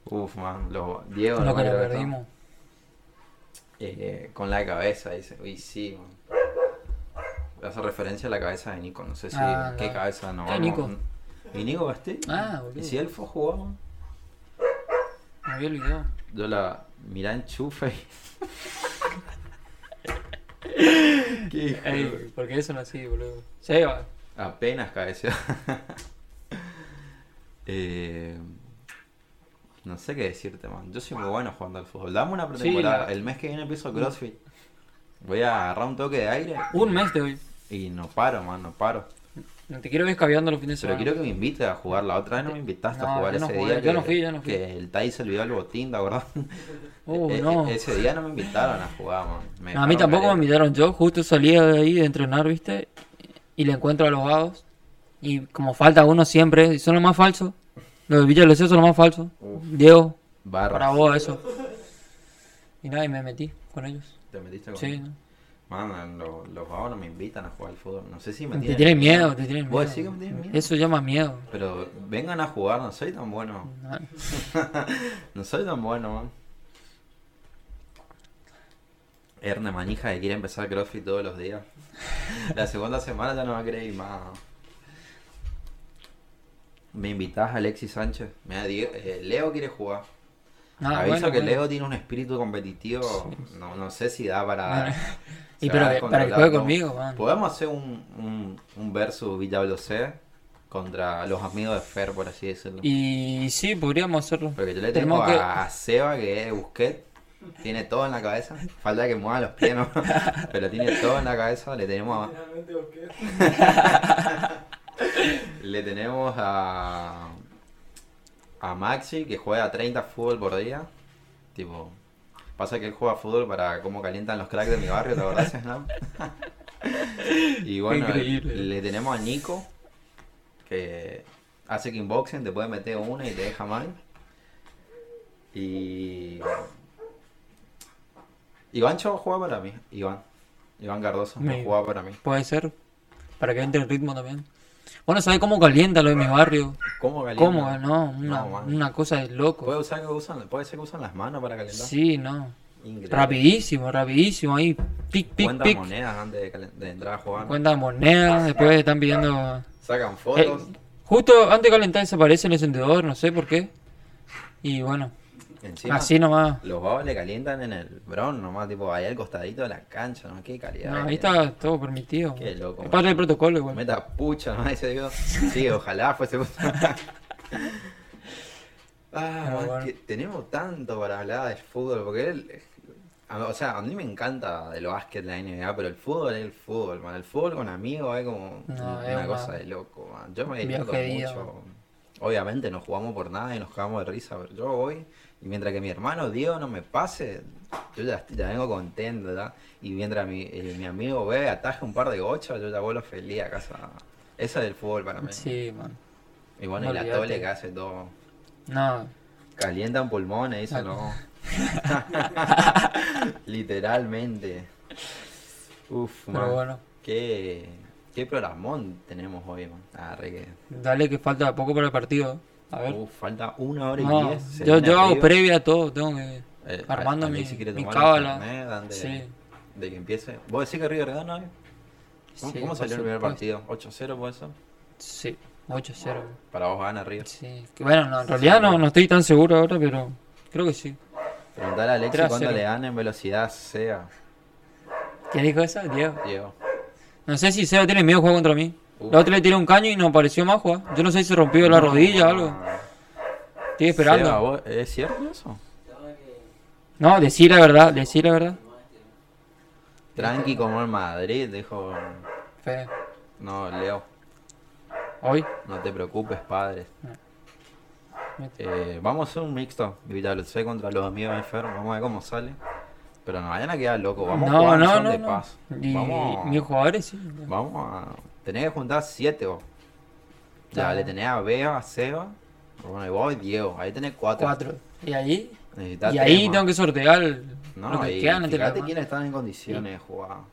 S1: Uf, man, lo, Diego.
S2: Con
S1: no
S2: lo que
S1: esto.
S2: perdimos.
S1: Eh, con la cabeza, dice. Uy, sí, man. Hace referencia a la cabeza de Nico. No sé si.
S2: Ah,
S1: ¿Qué
S2: no.
S1: cabeza no?
S2: ¿Qué Nico?
S1: ¿Y Nico Gasté?
S2: Ah, boludo.
S1: ¿Y si él fue man?
S2: Me había olvidado.
S1: Yo la mirá enchufe y. Qué de-
S2: Ey, porque eso no así, boludo. Seba.
S1: Apenas cabeceó. eh, no sé qué decirte, man. Yo soy muy bueno jugando al fútbol. Dame una pretemporada.
S2: la-
S1: El mes que viene empiezo CrossFit. Voy a agarrar un toque de aire.
S2: Un mes te doy.
S1: Y no paro, man, no paro.
S2: No te quiero ver escabeando los fines de
S1: Pero
S2: semana.
S1: quiero que me invites a jugar. La otra vez no me invitaste a jugar
S2: yo no
S1: ese
S2: jugué,
S1: día.
S2: yo
S1: que,
S2: no fui, yo no fui.
S1: Que el Tai se olvidó el botín, ¿te acordás?
S2: Uh,
S1: E-
S2: no.
S1: Ese día no me invitaron a jugar, man.
S2: No, a mí tampoco me invitaron. Yo justo salía de ahí de entrenar, ¿viste? Y le encuentro a los vagos. Y como falta uno siempre, y son los más falsos. Los de Villa Lucía son los más falsos.
S1: Uf.
S2: Diego,
S1: Barras.
S2: para vos eso. Y nada, y me metí con ellos.
S1: ¿Te metiste con
S2: Sí,
S1: él?
S2: ¿No?
S1: Man, lo- los vagos no me invitan a jugar al fútbol. No sé si me
S2: Te tienen miedo, te tienen
S1: ¿Vos
S2: miedo.
S1: decís que me tienen miedo?
S2: Eso llama miedo.
S1: Pero vengan a jugar, no soy tan bueno.
S2: No.
S1: No soy tan bueno, man. Erne Manija que quiere empezar CrossFit todos los días. La segunda semana ya no va a ir más. Me invitás a Alexis Sánchez. Mira, Diego- eh, Leo quiere jugar.
S2: Ah,
S1: Aviso
S2: bueno,
S1: que
S2: bueno.
S1: Leo tiene un espíritu competitivo. No, no sé si da para.
S2: Y pero para que juegue conmigo, man.
S1: Podemos hacer un, un, un versus Villa C contra los amigos de Fer, por así decirlo.
S2: Y sí, podríamos hacerlo.
S1: Porque yo le tengo
S2: Tenemos que-
S1: a Seba, que es Busquet, tiene todo en la cabeza. Falta que mueva los pies, ¿no? Pero tiene todo en la cabeza. Le tenemos a, le tenemos a, a Maxi, que juega 30 fútbol por día. Tipo, pasa que él juega fútbol para cómo calientan los cracks de mi barrio, ¿te acordás, Snap? y bueno,
S2: Increíble.
S1: le tenemos a Nico, que hace kickboxing, te puede meter una y te deja mal. Y. Iván juega para mí, Iván. Iván Cardoso
S2: Me-
S1: juega para mí.
S2: Puede ser. Para que entre el ritmo también. Bueno, ¿sabes cómo calienta lo de mi barrio?
S1: ¿Cómo calienta?
S2: ¿Cómo? No, una,
S1: No,
S2: una cosa de
S1: ¿Puede,
S2: loco.
S1: usar que usan, puede ser que usan las manos para calentar.
S2: Sí, no.
S1: Increíble.
S2: Rapidísimo, rapidísimo. Ahí, pic, pic,
S1: Cuentan
S2: pic.
S1: monedas antes de, entrar a jugar.
S2: Cuentan monedas, después están pidiendo...
S1: Sacan
S2: Eh,
S1: fotos.
S2: justo antes de calentar desaparece el encendedor, no sé por qué. Y bueno,
S1: Encima,
S2: así nomás.
S1: los babos le calientan en el bron, nomás, tipo, ahí al costadito de la cancha, ¿no? Qué calidad.
S2: No, ahí está todo permitido.
S1: Qué loco.
S2: Es parte del protocolo igual.
S1: Meta pucha, ¿no? Ese digo. Sí, ojalá fuese. ah,
S2: Pero
S1: man,
S2: bueno.
S1: que tenemos tanto para hablar de fútbol, porque él. O sea, a mí me encanta el básquet, la NBA, pero el fútbol es el fútbol, man. El fútbol con amigos es como
S2: No,
S1: una
S2: es una-
S1: cosa de loco, man. Yo me divierto
S2: de
S1: mucho. Obviamente no jugamos por nada y nos cagamos de risa, pero yo voy y mientras que mi hermano Diego no me pase, yo ya, ya vengo contento, ¿verdad? Y mientras mi, eh, mi amigo bebe ataje un par de gochas, yo ya vuelvo feliz a casa. Eso es el fútbol para mí.
S2: Sí, man.
S1: Y bueno,
S2: No
S1: y la tole que hace todo.
S2: No,
S1: Calientan pulmones, eso
S2: Ah.
S1: no. Literalmente. Uf,
S2: pero
S1: man.
S2: bueno.
S1: Qué, qué programón tenemos hoy, man. Arre que.
S2: Dale que falta poco para el partido. A ver.
S1: Uf, falta una hora y
S2: No,
S1: diez.
S2: yo, hago previa a todo, tengo que...
S1: Eh,
S2: armando mi-
S1: quiere
S2: mi cábala. Sí.
S1: de que empiece. ¿Vos decís que River hoy? ¿Cómo,
S2: Sí,
S1: cómo salió el primer partido? ¿8-0 puede ser?
S2: Sí, 8-0.
S1: Para vos gana River.
S2: Sí. Bueno, no, en realidad no, no estoy tan seguro ahora, pero creo que sí.
S1: Preguntar a Alexis
S2: 3 a
S1: cuándo
S2: 0.
S1: le dan en velocidad sea,
S2: ¿Quién dijo eso? Diego.
S1: Diego.
S2: No sé si Seba tiene miedo de jugar contra mí. La otra le tiré un caño y no apareció más jugar. Yo no sé si se rompió la rodilla o algo. Estoy esperando.
S1: Seba, ¿vos- ¿Es cierto eso?
S2: No, decir la verdad, decir la verdad.
S1: Tranqui como el Madrid, dijo.
S2: Fe.
S1: No, Leo,
S2: Hoy.
S1: no te preocupes, padre. Eh, vamos a hacer un mixto. Villalce contra los amigos Fer. Vamos a ver cómo sale. Pero no vayan a quedar locos. Vamos a
S2: No,
S1: jugar
S2: no, no,
S1: de paz.
S2: Y
S1: Vamos,
S2: mis jugadores sí.
S1: vamos a. Tenés que juntar siete vos. Ya,
S2: Ah.
S1: le tenés a Bea, a Seba. Bueno, y vos y Diego. Ahí tenés cuatro.
S2: Cuatro. Y ahí. Y ahí
S1: más.
S2: tengo que sortear
S1: No,
S2: lo que
S1: y
S2: quedan
S1: fíjate quiénes están en condiciones de jugar. A-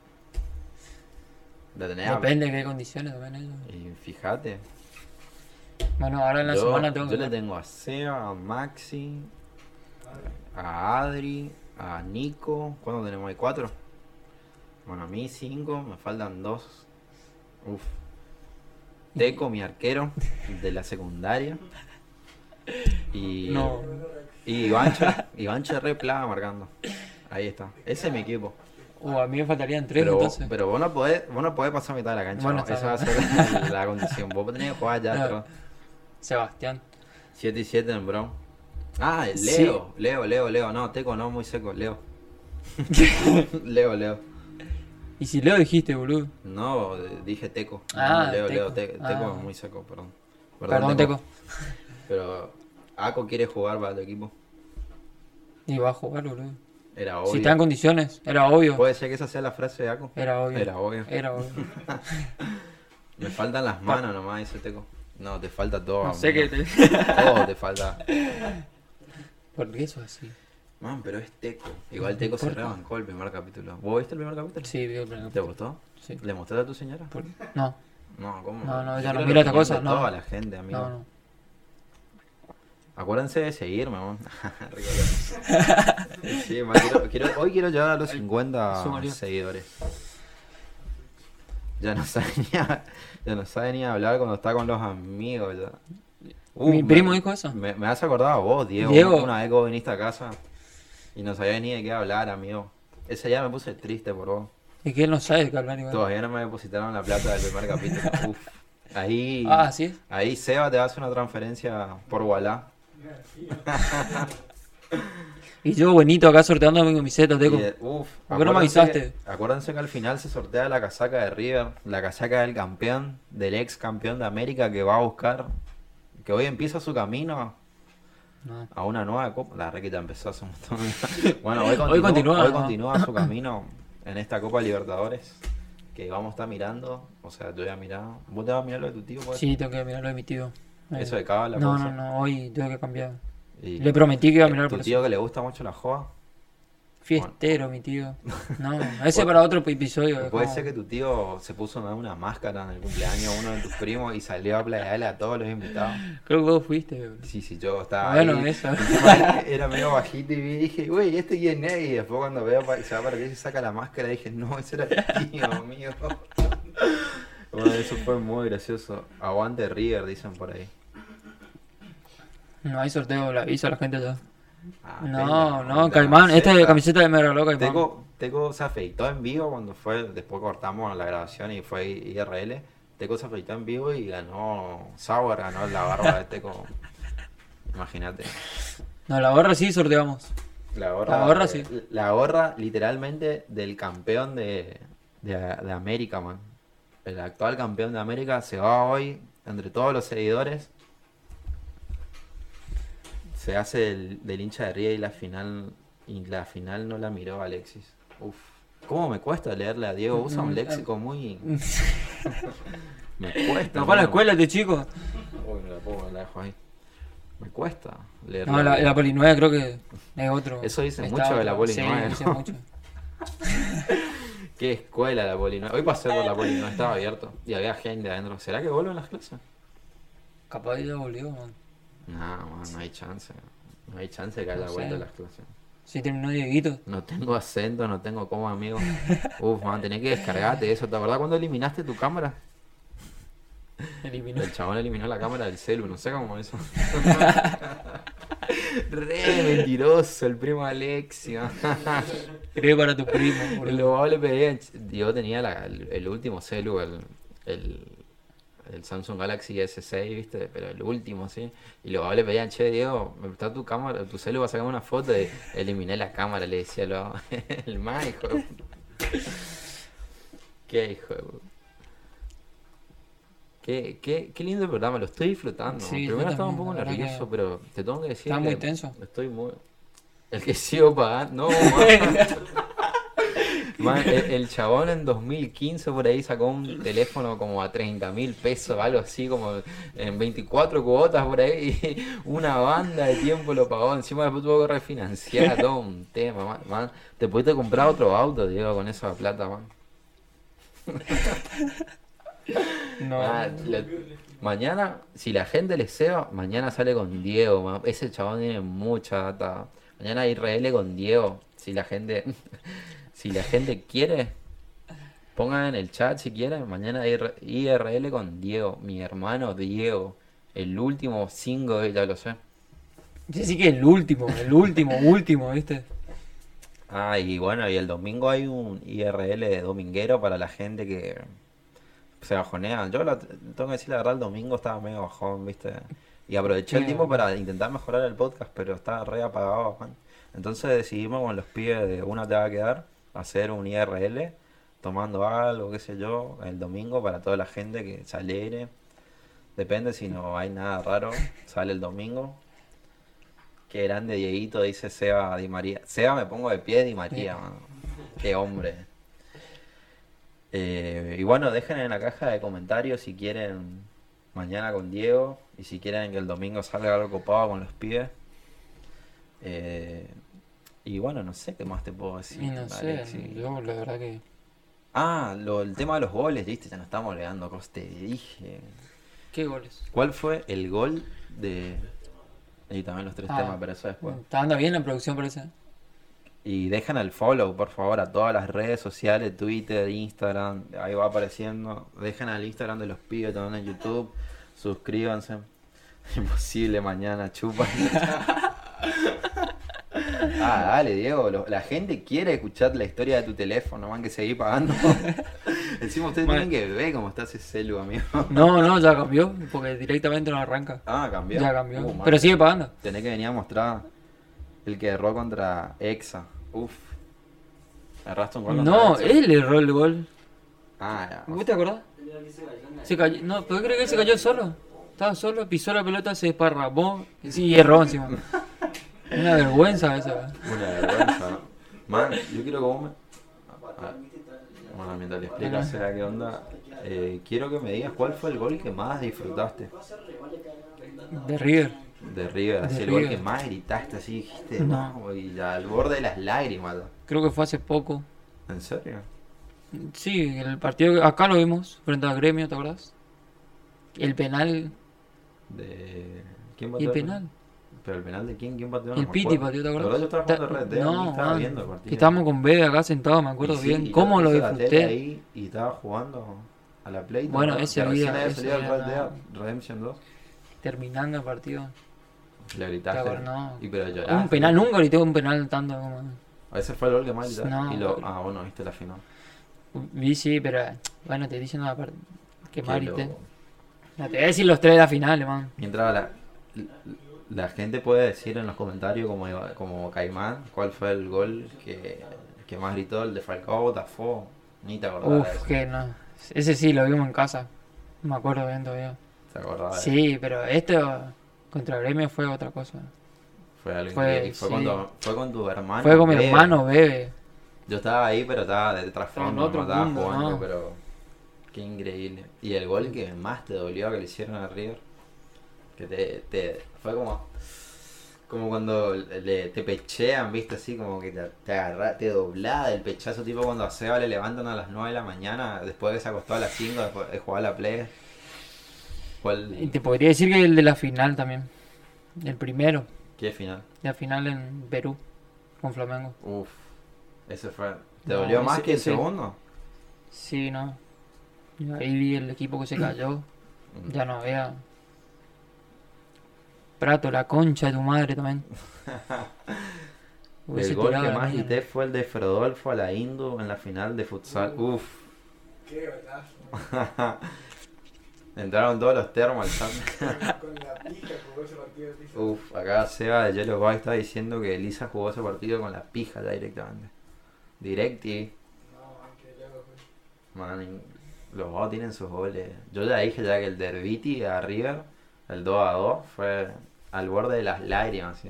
S2: Depende de qué condiciones también ellos.
S1: Y fíjate.
S2: Bueno, ahora en la
S1: yo,
S2: semana tengo
S1: yo
S2: que.
S1: le tengo a Seba, a Maxi, a Adri, a Nico. ¿Cuánto tenemos ahí? ¿Cuatro? Bueno, a mí cinco, me faltan dos. Uf. Teco, mi arquero de la secundaria. Y,
S2: No.
S1: y Ivancho, Ivancho re plaga marcando. Ahí está. Ese es mi equipo.
S2: O Uh, a mí me faltarían tres
S1: Pero,
S2: entonces.
S1: pero vos no podés, vos no podés pasar mitad de la cancha.
S2: Bueno,
S1: ¿no? Esa va a ser la condición. Vos tenés que jugar ya.
S2: No. Sebastián.
S1: 7 y 7 en Bron. Ah,
S2: Sí.
S1: Leo, Leo, Leo, Leo. No, Teco no, muy seco, Leo. Leo, Leo.
S2: Y si Leo dijiste, boludo.
S1: No, dije Teco. No,
S2: Ah,
S1: Leo,
S2: Teco.
S1: Leo, Te- Teco
S2: Ah.
S1: es muy seco, perdón.
S2: Perdón, Teco.
S1: Pero Aco quiere jugar para tu equipo.
S2: Y va a jugar, boludo.
S1: Era obvio.
S2: Si está en condiciones, era obvio.
S1: Puede ser que esa sea la frase de Aco.
S2: Era obvio.
S1: Era obvio.
S2: Era obvio.
S1: Me faltan las manos nomás, dice Teco. No, te falta todo.
S2: No sé qué te...
S1: Todo te falta.
S2: ¿Por qué eso es así?
S1: Man, pero es Teco. Igual Teco se rebancó el primer capítulo. ¿Vos viste el primer capítulo?
S2: Sí, vi el primer
S1: ¿Te gustó?
S2: Sí.
S1: ¿Le mostraste a tu señora?
S2: No,
S1: No, ¿cómo?
S2: No, no, ella no mira esta cosa, no.
S1: Toda la gente, amigo.
S2: no, no.
S1: Acuérdense de seguirme, man. Sí, man, quiero, quiero- hoy quiero llegar a los 50
S2: Sumario.
S1: seguidores. Ya no sabe ni a, ya no sabe ni hablar cuando está con los amigos. ya. Uh,
S2: Mi
S1: me-
S2: primo dijo eso.
S1: Me, me has acordado a vos, Diego.
S2: Diego.
S1: Una vez que vos viniste a casa y no sabías ni de qué hablar, amigo. Ese día me puse triste por vos.
S2: Es que él no sabe de qué hablar igual.
S1: Todavía no me depositaron la plata del primer capítulo. Uf. Ahí,
S2: Ah, ¿sí?
S1: ahí Seba te hace una transferencia por Wallah.
S2: Y yo, buenito, acá sorteando mi camiseta, Teco.
S1: Y, uf,
S2: ¿Por qué no me avisaste?
S1: que- acuérdense que al final se sortea la casaca de River, la casaca del campeón, del ex campeón de América que va a buscar, que hoy empieza su camino
S2: No.
S1: a una nueva copa. La re que ya empezó hace un montón. Bueno, hoy continúa,
S2: Hoy continúa,
S1: hoy
S2: ¿no?
S1: continúa su camino en esta Copa Libertadores que vamos a estar mirando. O sea, yo voy a mirar. ¿Vos te vas a mirar lo de tu tío? pues?
S2: Sí, tengo que mirar lo de mi tío.
S1: Eso de cábala.
S2: No,
S1: puede
S2: no, no, hoy tengo que cambiar.
S1: Y-
S2: Le prometí que iba a mirar
S1: ¿Tu
S2: por
S1: tío
S2: eso.
S1: que le gusta mucho la joda?
S2: Fiestero, mi tío. No, ese para otro episodio.
S1: Puede
S2: como-
S1: ser que tu tío se puso una, una máscara en el cumpleaños uno de tus primos y salió a playarle a todos los invitados.
S2: Creo que vos fuiste, bro.
S1: Sí, sí, yo estaba
S2: Bueno,
S1: ahí.
S2: eso.
S1: Era medio bajito y vi, dije, güey, ¿este quién es? Y después cuando veo se va para allá y saca la máscara, dije, no, ese era el tío mío. Bueno, eso fue muy gracioso. Aguante River, dicen por ahí.
S2: No hay sorteo, le aviso a la gente ya.
S1: Ah,
S2: No, no, Caimán, esta
S1: camiseta.
S2: camiseta me regaló Caimán.
S1: Teco, Teco se afeitó en vivo cuando fue, después cortamos la grabación y fue IRL. Teco se afeitó en vivo y ganó Sauer, ganó la barba de Teco. Imagínate.
S2: No, la gorra sí sorteamos.
S1: La gorra,
S2: La gorra, sí.
S1: La gorra literalmente del campeón de, de, de América, man. El actual campeón de América se va hoy entre todos los seguidores. Se hace el, del hincha de Ría y la final y la final no la miró Alexis. Uf. ¿Cómo me cuesta leerle a Diego? Usa un
S2: Mm,
S1: léxico muy... me cuesta.
S2: No fue a la escuela este chico.
S1: Uy, me la pongo, la dejo ahí. Me cuesta leerle.
S2: No, la, la Poli 9 creo que es otro.
S1: Eso dice mucho de la Poli
S2: sí,
S1: 9,
S2: dice mucho.
S1: Qué escuela la Poli 9. Hoy pasé por la Poli 9, estaba abierto. Y había gente adentro. ¿Será que vuelven las clases?
S2: Capaz ya volvió, man.
S1: No, man, no hay chance. No hay chance de que haya
S2: No sé.
S1: vuelto las clases.
S2: Sí, terminó Dieguito.
S1: No tengo acento, no tengo como amigo. Uf, man, tenés que descargarte eso. ¿Te acordás cuando eliminaste tu cámara?
S2: Eliminó.
S1: El chabón eliminó la cámara del celu, no sé cómo eso. Re mentiroso, el primo Alexio.
S2: Creo para tu primo.
S1: Le yo tenía la- el, el último celu, el, el, el Samsung Galaxy S6, ¿viste? Pero el último, ¿sí? Y luego le pedían, che, Diego, me prestás tu cámara, tu celu, vas a sacar una foto. Y eliminé la cámara, le decía lo, el más hijo de. Qué hijo de. Qué, qué, qué lindo programa, lo estoy disfrutando.
S2: Sí,
S1: Primero estaba un poco nervioso,
S2: que-
S1: pero te tengo que decir
S2: Estaba muy tenso.
S1: Estoy muy... El que sigo pagando... No, man. Man, el, el chabón en 2015 por ahí sacó un teléfono como a 30 mil pesos, algo así como en 24 cuotas por ahí, y una banda de tiempo lo pagó, encima después tuvo que refinanciar todo un tema, man, man. Te pudiste comprar otro auto, Diego, con esa plata, man.
S2: No.
S1: Ah, la- mañana, si la gente le ceba, mañana sale con Diego, man. ese chabón tiene mucha data. Mañana IRL con Diego, si la gente, si la gente quiere, pongan en el chat si quieren, mañana IR- IRL con Diego, mi hermano Diego, el último single, ya lo sé.
S2: Sí, sí que el último, el último, último, ¿viste?
S1: Ah, y bueno, y el domingo hay un IRL de dominguero para la gente que se bajonea. Yo la- tengo que decir la verdad, el domingo estaba medio bajón, ¿viste? Y aproveché el tiempo para intentar mejorar el podcast, pero estaba re apagado, man. Entonces decidimos con los pibes de una te va a quedar hacer un IRL, tomando algo, qué sé yo, el domingo para toda la gente que se alegre. Depende si no hay nada raro, sale el domingo. Qué grande Dieguito, dice Seba Di María. Seba me pongo de pie Di María, mano. Qué hombre. Eh, y bueno, dejen en la caja de comentarios si quieren mañana con Diego y si quieren que el domingo salga algo copado con los pibes. Eh, Y bueno, no sé qué más te puedo decir.
S2: y no sé,
S1: Alexi.
S2: yo la verdad que...
S1: Ah, lo, el tema de los goles, viste, ya nos estamos olvidando, cosas te dije.
S2: ¿Qué goles?
S1: ¿Cuál fue el gol de... Y también los tres
S2: Ah.
S1: temas, pero eso después.
S2: Está andando bien la producción parece.
S1: Y dejen el follow, por favor, a todas las redes sociales, Twitter, Instagram, ahí va apareciendo. Dejen al Instagram de los pibes también en YouTube. Suscríbanse. Imposible mañana, chupa. ah, dale, Diego. lo- la gente quiere escuchar la historia de tu teléfono, van que seguir pagando. Encima ustedes
S2: Bueno.
S1: tienen que ver cómo está ese celu, amigo.
S2: No, no, ya cambió, porque directamente no arranca.
S1: Ah, cambió.
S2: Ya cambió.
S1: Uh, man.
S2: Pero sigue pagando.
S1: Tenés que venir a mostrar el que erró contra Exa. Uf. Un gol
S2: No,
S1: Exa.
S2: él erró el gol.
S1: Ah, ya.
S2: ¿Vos te acordás? Se cayó. No, ¿por qué crees que él se cayó solo? Estaba solo, pisó la pelota, se desparramó. Sí, y erró encima. Una vergüenza esa.
S1: Una vergüenza. Man, yo quiero que vos me... Ah, Bueno, mientras le explicas Seba, qué onda, eh, quiero que me digas cuál fue el gol que más disfrutaste
S2: De River.
S1: de River, así el gol que más gritaste, así dijiste,
S2: No.
S1: no, y al borde de las lágrimas.
S2: Creo que fue hace poco.
S1: ¿En serio?
S2: Sí, el partido acá lo vimos, frente al gremio, ¿te acordás? El penal.
S1: De... ¿Quién
S2: ¿Y
S1: pateó
S2: el penal?
S1: ¿Pero el penal de quién? ¿Quién pateó? No
S2: El Piti pateó, ¿te
S1: verdad, yo estaba jugando Red Dead,
S2: no,
S1: estaba
S2: man,
S1: viendo el partido.
S2: que estábamos con Bebe acá sentados, me acuerdo
S1: sí,
S2: bien. ¿Cómo
S1: yo
S2: lo disfruté?
S1: ahí y estaba jugando a la Play. ¿te
S2: Bueno,
S1: acuerdas?
S2: ese día-
S1: había salido el Red
S2: no.
S1: Dead Redemption 2.
S2: Terminando el partido.
S1: Le gritaste.
S2: Te acuerdas, no.
S1: Y pero lloraste.
S2: Un penal, nunca grité un penal tanto como.
S1: Ese fue el gol que más.
S2: No.
S1: Y lo... Ah, bueno, viste la final.
S2: Vi, sí, pero. Bueno, te estoy diciendo la parte. Que más grité. No, te voy a decir los tres de la final, man.
S1: Mientras la, la gente puede decir en los comentarios como, como Caimán cuál fue el gol que, que más gritó, el de Falcao Botafogo. Ni te acordás de
S2: Uf,
S1: eso.
S2: que no. Ese sí lo vimos en casa. Me acuerdo bien todavía.
S1: ¿Te acordás de
S2: Sí, pero esto contra Gremio fue otra cosa.
S1: Fue algo
S2: Fue-.
S1: Fue,
S2: sí.
S1: cuando, fue con tu hermano.
S2: Fue con mi
S1: Bebe.
S2: hermano, bebé.
S1: Yo estaba ahí, pero estaba de trasfondo, no estaba
S2: mundo,
S1: jugando,
S2: ¿no?
S1: pero qué increíble. Y el gol que más te dolió que le hicieron a River, que te, te fue como como cuando le, te pechean, viste, así como que te, te agarra, te doblada el pechazo, tipo cuando a Seba le levantan a las 9 de la mañana, después de que se acostó a las 5, después de jugar la play.
S2: Y te podría decir que el de la final también. El primero.
S1: ¿Qué final?
S2: La final en Perú. Con Flamengo.
S1: Uf, ese fue. ¿Te
S2: No,
S1: dolió más que el segundo?
S2: Sí, no. Ahí vi el equipo que se cayó. Ya no había. Prato, la concha de tu madre también.
S1: El gol que más grité fue el de Frodolfo a la Indu en la final de futsal. Uf.
S3: Qué golazo.
S1: Entraron todos los termos al.
S3: Con la pija jugó ese partido.
S1: Uf, acá Seba de Yellow Boy está diciendo que Elisa jugó ese partido con la pija ya directamente. Directi,
S3: No, man,
S1: los dos tienen sus goles. Yo ya dije ya que el Derbiti a River, el 2 a 2, fue al borde de las lágrimas. ¿sí?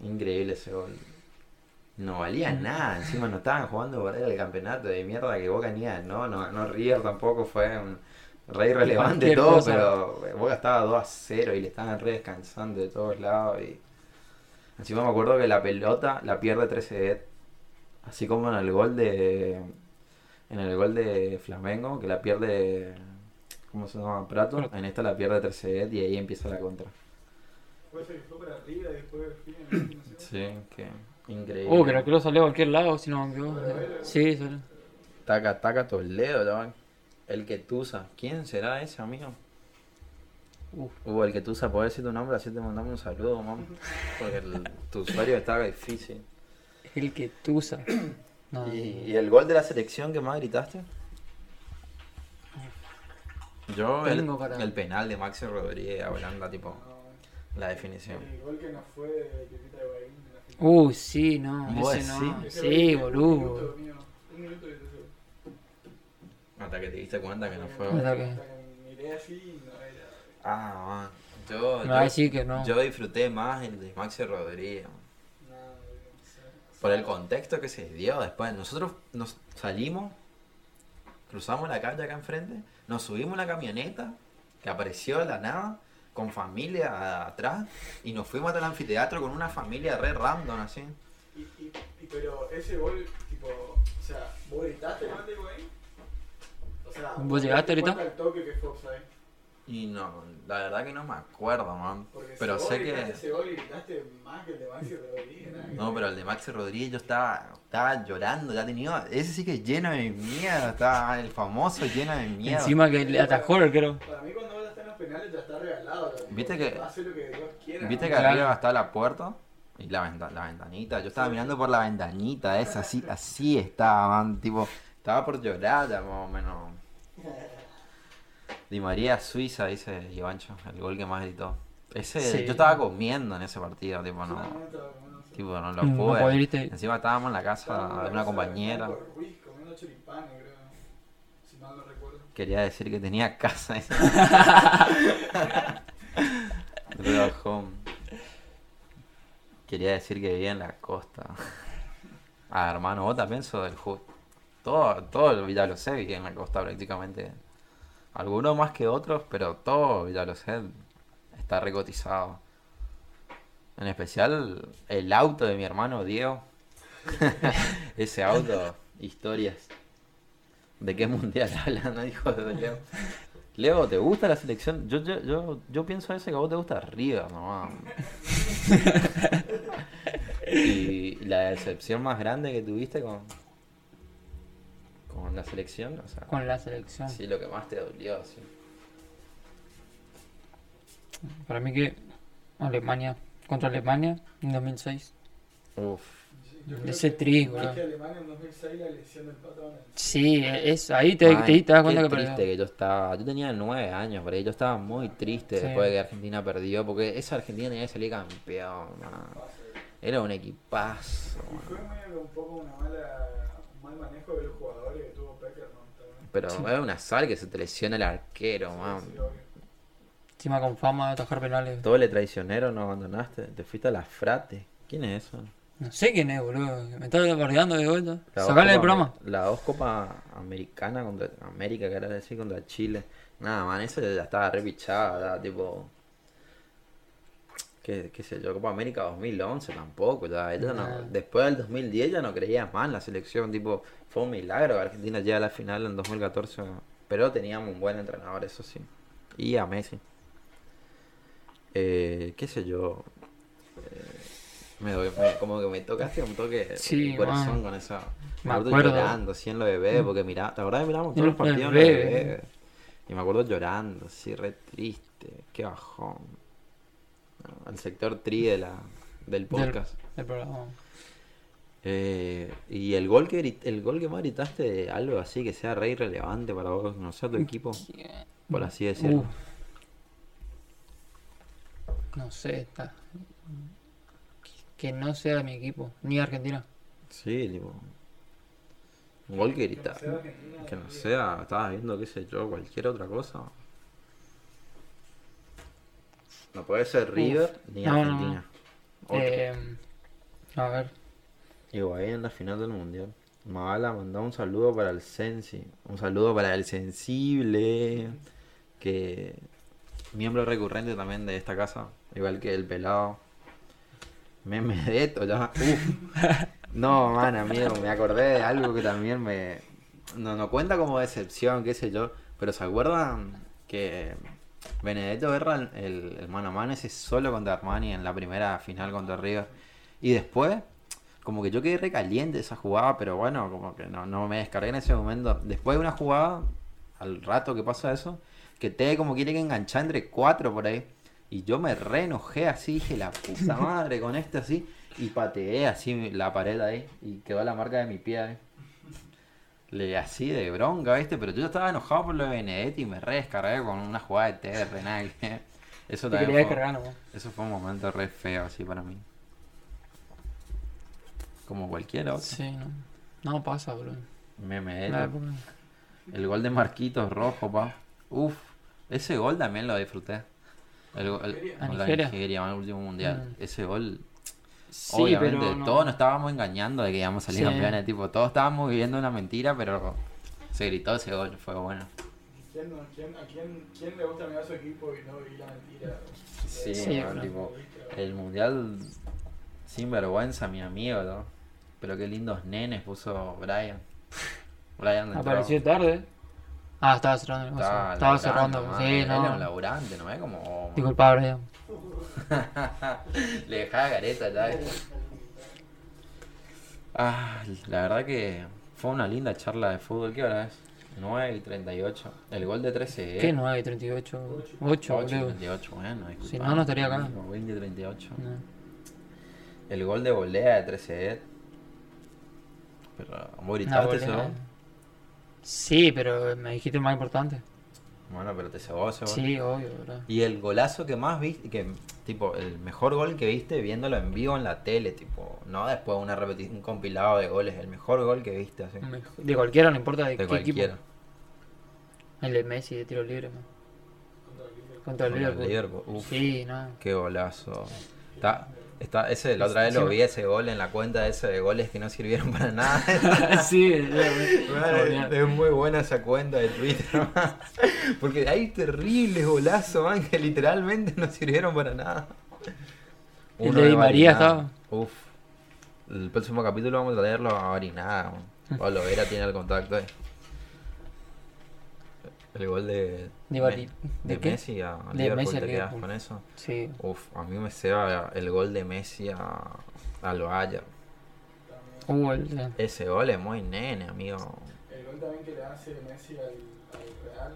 S1: Increíble ese gol. No valía nada, encima no estaban jugando por ahí el campeonato de mierda que Boca ni no, no, no River tampoco fue un re irrelevante todo,
S2: cosa.
S1: pero Boca estaba 2 a 0 y le estaban re descansando de todos lados y encima me acuerdo que la pelota la pierde 13 Ed, así como en el gol de en el gol de Flamengo que la pierde ¿cómo se llama? Prato, en esta la pierde 13 Ed y ahí empieza la contra.
S3: Fue para arriba y después fin.
S1: Sí, que increíble.
S2: Uh, creo que lo salió a cualquier lado, si no equivoco. Sí, salió.
S1: Taca, taca Toledo, chaval. El que tusa. ¿Quién será ese, amigo?
S2: Uf.
S1: Uh, el que tusa, ¿puedes decir tu nombre? Así te mandamos un saludo, mamá. Porque el- tu usuario está difícil.
S2: El que tusa. No.
S1: ¿Y, y el gol de la selección que más gritaste? Yo, el, el penal de Maxi Rodríguez a Holanda, tipo,
S3: No,
S1: la definición.
S3: el gol que nos fue de Pepita de final.
S2: Uh, sí, no.
S1: ¿Vos
S2: Ese no. Sí,
S3: Un
S2: boludo.
S3: minuto, mío, un minuto y.
S1: Hasta que te diste cuenta que no fue.
S2: Hasta
S3: Hasta
S2: que-
S3: miré así y no era.
S1: Ah, man. Yo,
S2: Me va a
S1: yo,
S2: decir que no.
S1: yo disfruté más el de Maxi Rodríguez. Por el contexto que se dio después. Nosotros nos salimos, cruzamos la calle acá enfrente, nos subimos a la camioneta que apareció de la nada, con familia atrás, y nos fuimos hasta el anfiteatro con una familia re random así.
S3: Y, y, y pero ese gol, tipo, o sea, ¿vos gritaste llegó ahí? O sea,
S2: ¿Vos llegaste ahorita?
S3: el toque que fue offside?
S1: Y no, la verdad que no me acuerdo, man.
S3: Porque
S1: Pero
S3: si
S1: sé que...
S3: ese gol gritaste más que el de Maxi Rodríguez.
S1: No, pero el de Maxi Rodríguez yo estaba, estaba llorando, ya tenía... Ese sí que lleno de miedo, estaba el famoso lleno de miedo.
S2: Encima que le atajó el arquero.
S3: Para mí cuando vos estás en los penales ya está regalado. la-
S1: Viste que-
S3: Hace lo que Dios quiera.
S1: Viste que arriba está la puerta y la, venta- la ventanita. Yo estaba mirando por la ventanita esa, así, así estaba, man. Tipo, estaba por llorar ya más o menos. Di María Suiza, dice Ivancho, el gol que más gritó. Ese,
S2: Sí.
S1: yo estaba comiendo en ese partido, tipo, no, tipo, no lo
S2: No
S1: pude.
S2: irte.
S1: Encima estábamos en la casa de una compañera.
S3: Marco Ruiz comiendo choripanes, creo. Si mal no recuerdo.
S1: Quería decir que tenía casa. Quería decir que vivía en la costa. Ah, hermano, vos también sos del Hood. Todo, todo el Villalocé vivía en la costa prácticamente. Algunos más que otros, pero todo Villalocé está recotizado. En especial el auto de mi hermano Diego. Ese auto, historias. ¿De qué mundial hablan, hijo de Leo? Leo, ¿te gusta la selección? Yo, yo, yo, yo pienso ese que a vos te gusta River, nomás. y la decepción más grande que tuviste con la selección, o sea,
S2: Con la selección.
S1: sí, lo que más te dolió, sí.
S2: Para mí que Alemania, contra Alemania en 2006.
S1: Uf,
S3: Yo creo
S2: Ese
S3: que
S2: tri,
S3: más
S2: boludo.
S3: que Alemania en 2006 la lesión del patrón.
S2: Sí, es, ahí te,
S1: man,
S2: te, te das cuenta
S1: qué
S2: que
S1: triste
S2: perdió.
S1: que yo estaba. Yo tenía nueve años ahí, yo estaba muy triste
S2: Sí.
S1: después de que Argentina perdió, porque esa Argentina tenía que salir campeón, man. Era un equipazo,
S3: Y
S1: man.
S3: fue medio un poco una mala, un mal manejo de los jugadores
S1: Pero
S2: Sí.
S1: es una sal que se te lesiona el arquero,
S3: Sí,
S1: man.
S2: Encima con fama de atajar penales.
S1: Doble traicionero no abandonaste, te fuiste a la frate. ¿Quién es eso?
S2: No sé quién es, boludo. Me está bardeando de vuelta. Sacale del
S1: Copa
S2: programa.
S1: La dos Copa Americana contra América, que era decir, contra Chile. Nada, man, eso ya estaba repichada, tipo. ¿Qué, qué sé yo? Copa América 2011 tampoco, ya. ella no- después del 2010 ya no creía más en la selección, tipo. Fue un milagro que Argentina llega a la final en 2014. Pero teníamos un buen entrenador, eso sí. Y a Messi. Eh, qué sé yo. Eh, me doy- me- como que me tocaste un toque
S2: Sí,
S1: el corazón
S2: man.
S1: con esa.
S2: Me
S1: Me acuerdo llorando así en lo de bebé, porque mirá, la verdad que miramos todos los partidos en lo de bebé. Y me acuerdo llorando, así re triste, qué bajón. Al sector tri de la, del podcast.
S2: El programa.
S1: Eh, y el gol que el gol que más gritaste, algo así que sea re irrelevante para vos, no sé, tu equipo, por así decirlo.
S2: No sé, está. Que no sea de mi equipo, ni Argentina.
S1: Sí, tipo. Un gol que grita. Que no sea, estabas viendo, qué sé yo, cualquier otra cosa. No puede ser River ni
S2: No, no, no.
S1: Argentina. Otro.
S2: Eh, a ver.
S1: Higuaín en la final del mundial. Mala mandó un saludo para el Sensi. Un saludo para el sensible. Que. Miembro recurrente también de esta casa. Igual que el pelado. Meme de esto ya. Uf. No, man, amigo, me acordé de algo que también me. No, no cuenta como decepción, qué sé yo. Pero ¿se acuerdan que Benedetto Guerra, el, el mano a mano ese solo contra Armani en la primera final contra River? Y después, como que yo quedé recaliente esa jugada, pero bueno, como que no, no me descargué en ese momento. Después de una jugada, al rato que pasa eso, que te como quiere que enganchar entre cuatro por ahí. Y yo me re enojé así, dije la puta madre con este así. Y pateé así la pared ahí. Y quedó la marca de mi pie ahí. Le así de bronca, ¿viste? Pero yo estaba enojado por lo de Benedetti y me re descargué con una jugada de TR, nada que- Eso también fue-
S2: descargar
S1: eso fue un momento re feo así para mí. Como cualquier otro.
S2: Sí, no. No pasa, boludo.
S1: Meme. El gol de Marquitos rojo, pa. Uf, ese gol también lo disfruté. El, el,
S3: ¿Nigeria?
S2: ¿A
S1: con la
S2: Nigeria?
S1: Nigeria, el último mundial.
S2: Mm.
S1: Ese gol,
S2: Sí,
S1: obviamente,
S2: pero no.
S1: todos nos estábamos engañando de que íbamos a salir
S2: Sí.
S1: campeones. Tipo, todos estábamos viviendo una mentira, pero se gritó ese gol, fue bueno.
S3: ¿Quién, no- quién, ¿A quién, quién le gusta mirar a su equipo y no vivir la mentira?
S1: Sí,
S2: Sí,
S1: tipo, el mundial Sin vergüenza, mi amigo, ¿no? Pero qué lindos nenes puso Brian. Brian entró-
S2: Apareció tarde. Ah, estaba cerrando el negocio.
S1: Estaba
S2: Estaba cerrando. Sí,
S1: Él era un
S2: no.
S1: laburante, ¿no es como...
S2: Disculpa, Brian.
S1: Le dejaba careta ya. Ah, la verdad que fue una linda charla de fútbol. ¿Qué hora es? 9 y 38. El gol de 13.
S2: ¿Qué 9? 38. 8,
S1: 8 y
S2: boludo.
S1: 38, bueno.
S2: Si no, no estaría acá.
S1: 20 y 38.
S2: No.
S1: El gol de volea de 13 Pero, ¿vos gritaste gol?
S2: Sí, pero me dijiste el más importante.
S1: Bueno, pero te cebó gol.
S2: Sí, obvio, bro.
S1: Y el golazo que más viste, que tipo, el mejor gol que viste viéndolo en vivo en la tele, tipo, no después una repetición, un compilado de goles, el mejor gol que viste así.
S2: De cualquiera, no importa de,
S1: De
S2: qué
S1: cualquiera.
S2: equipo. El de Messi de tiro libre, man. Contra el
S1: Contra el
S2: Liverpool.
S1: Liverpool, uf.
S2: Sí, no.
S1: Qué golazo. Está, está, ese, la otra vez lo vi ese gol en la cuenta ese de goles que no sirvieron para nada.
S2: sí,
S1: es muy buena esa cuenta de Twitter. Porque hay terribles golazos, man, que literalmente no sirvieron para nada.
S2: El
S1: Uno
S2: de Di María estaba.
S1: Uf. El próximo capítulo vamos a traerlo a Marinada. man. Pablo Vera tiene el contacto ahí. El gol de,
S2: ¿De
S1: de
S2: de?
S1: Messi a
S2: De
S1: Liverpool,
S2: Messi a
S1: ¿te quedas
S2: Liverpool.
S1: con eso?
S2: Sí.
S1: Uf, a mí me ceba el gol de Messi a, al Bayern.
S2: Uh, el,
S1: Ese gol es muy nene, amigo.
S3: El gol también que le hace Messi al, al Real,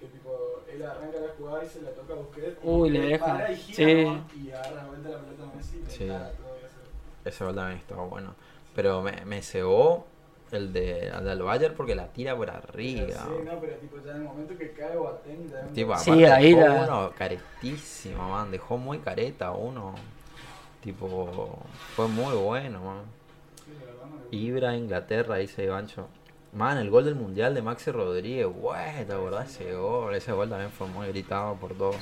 S3: que tipo, él arranca la jugada y se la toca a Busquets. y
S2: Uy, le deja.
S3: para y gira
S2: Sí.
S3: Y agarra de vuelta la pelota a Messi y le
S1: Sí.
S3: cara todo eso.
S1: Ese gol también estaba bueno. Pero me, me cebó el de al del Bayern porque la tira por arriba.
S3: Sí, no, pero tipo, ya en el momento que cae Boateng, ya
S1: Tipo.
S2: Sí, ahí
S1: dejó
S2: la-
S1: uno caretísimo, man. Dejó muy careta uno. Tipo, fue muy bueno, man. Ibra, Inglaterra, dice Ivancho. Man, el gol del mundial de Maxi Rodríguez, güey, ¿te acordás ese gol? Ese gol también fue muy gritado por todos.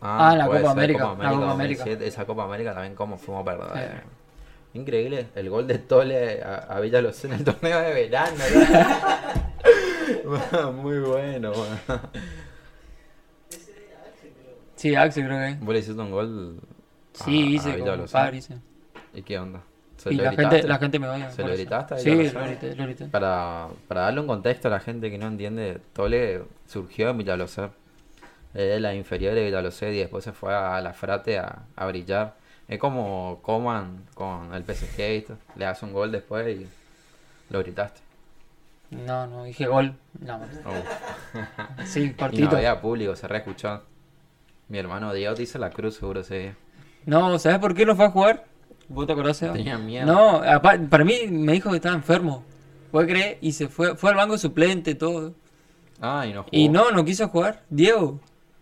S2: Ah, la
S1: puede
S2: Copa América, la Copa
S1: 2007, esa Copa América también cómo fuimos a perder. Increíble, el gol de Tole a, a en el torneo de verano. ¿no? muy bueno, man.
S2: Sí, Axel creo que.
S1: Vos le hiciste un gol a-
S2: Sí,
S1: a
S2: hice como
S1: Villalobos,
S2: padre, hice.
S1: ¿Y qué onda? ¿Se
S2: Y
S1: lo
S2: la
S1: gritaste?
S2: gente, la gente me odia.
S1: ¿Se lo
S2: eso.
S1: gritaste a
S2: Sí, lo grité, lo grité.
S1: Para, para darle un contexto a la gente que no entiende, Tole surgió en Villalocé. Es la inferior de Villalocé y después se fue a la Frate a, a brillar. Es como Coman con el PSG, ¿viste? Le das un gol después y lo gritaste.
S2: No, no, dije gol. No,
S1: Oh.
S2: sí,
S1: Y no
S2: cortito.
S1: había público, se reescuchó. Mi hermano Diego hizo la cruz seguro ese día.
S2: No, ¿sabes por qué no fue a jugar? ¿Vos te acordás?
S1: Tenía miedo.
S2: No, para mí me dijo que estaba enfermo. ¿Puedes creer? Y se fue, fue al banco suplente, todo.
S1: Ah, y no jugó.
S2: Y no, no quiso jugar. Diego,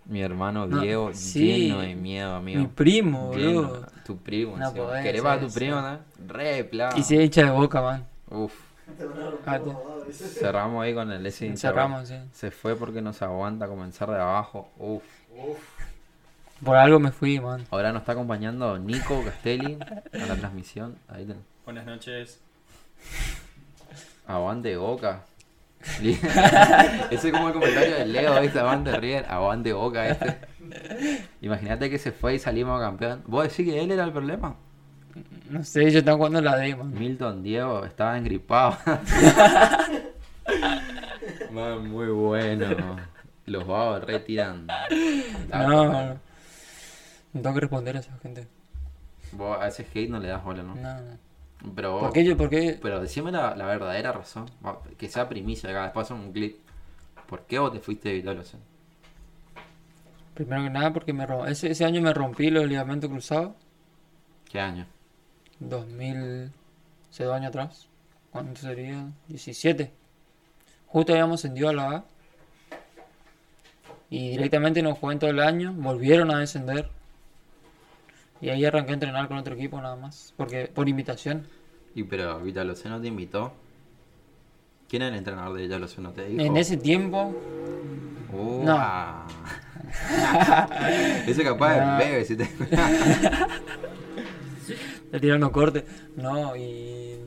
S1: Mi hermano
S2: No,
S1: Diego
S2: sí.
S1: lleno de miedo, amigo.
S2: mi primo,
S1: Lleno.
S2: boludo.
S1: Tu primo,
S2: No
S1: encima.
S2: podés
S1: ¿Querés para tu primo, no? Re plano.
S2: Y se hincha de boca, man.
S1: Uf. Cerramos ahí con el hincha,
S2: Cerramos, sí.
S1: Se fue porque no se aguanta comenzar de abajo. Uf.
S2: Por algo me fui, man.
S1: Ahora nos está acompañando Nico Castelli a la transmisión. Ahí ten-
S4: Buenas noches.
S1: Aguante Boca. Ese es como el comentario de Leo, ¿viste? Aguante River, aguante Boca este. Imagínate que se fue y salimos campeón. ¿Vos decís que él era el problema?
S2: No sé, ellos están jugando la D, man.
S1: Milton Diego estaba engripado. Man, muy bueno. Los vagos retiran.
S2: No. No tengo que responder a esa gente.
S1: Vos a ese hate no le das bola, ¿no?
S2: No, no.
S1: Pero
S2: ¿Por qué yo? ¿Por qué?
S1: Pero decime la, la verdadera razón. Que sea primicia acá, después hacemos un clip. ¿Por qué vos te fuiste de Vitalosen?
S2: Primero que nada porque me ese, ese año me rompí los ligamentos cruzados.
S1: ¿Qué año?
S2: 2000... Hace dos años atrás. ¿Cuánto sería? 17. Justo habíamos ascendido a la A. Y directamente no jugué en todo el año. Volvieron a descender. Y ahí arranqué a entrenar con otro equipo nada más. Porque por invitación.
S1: Y pero Vitalosen no te invitó. ¿Quién era el entrenador de Vitalosen? ¿No te dijo?
S2: En ese tiempo...
S1: Uh,
S2: No.
S1: ah. Ese capaz
S2: No.
S1: de bebé si te...
S2: Le tiraron corte. No, y...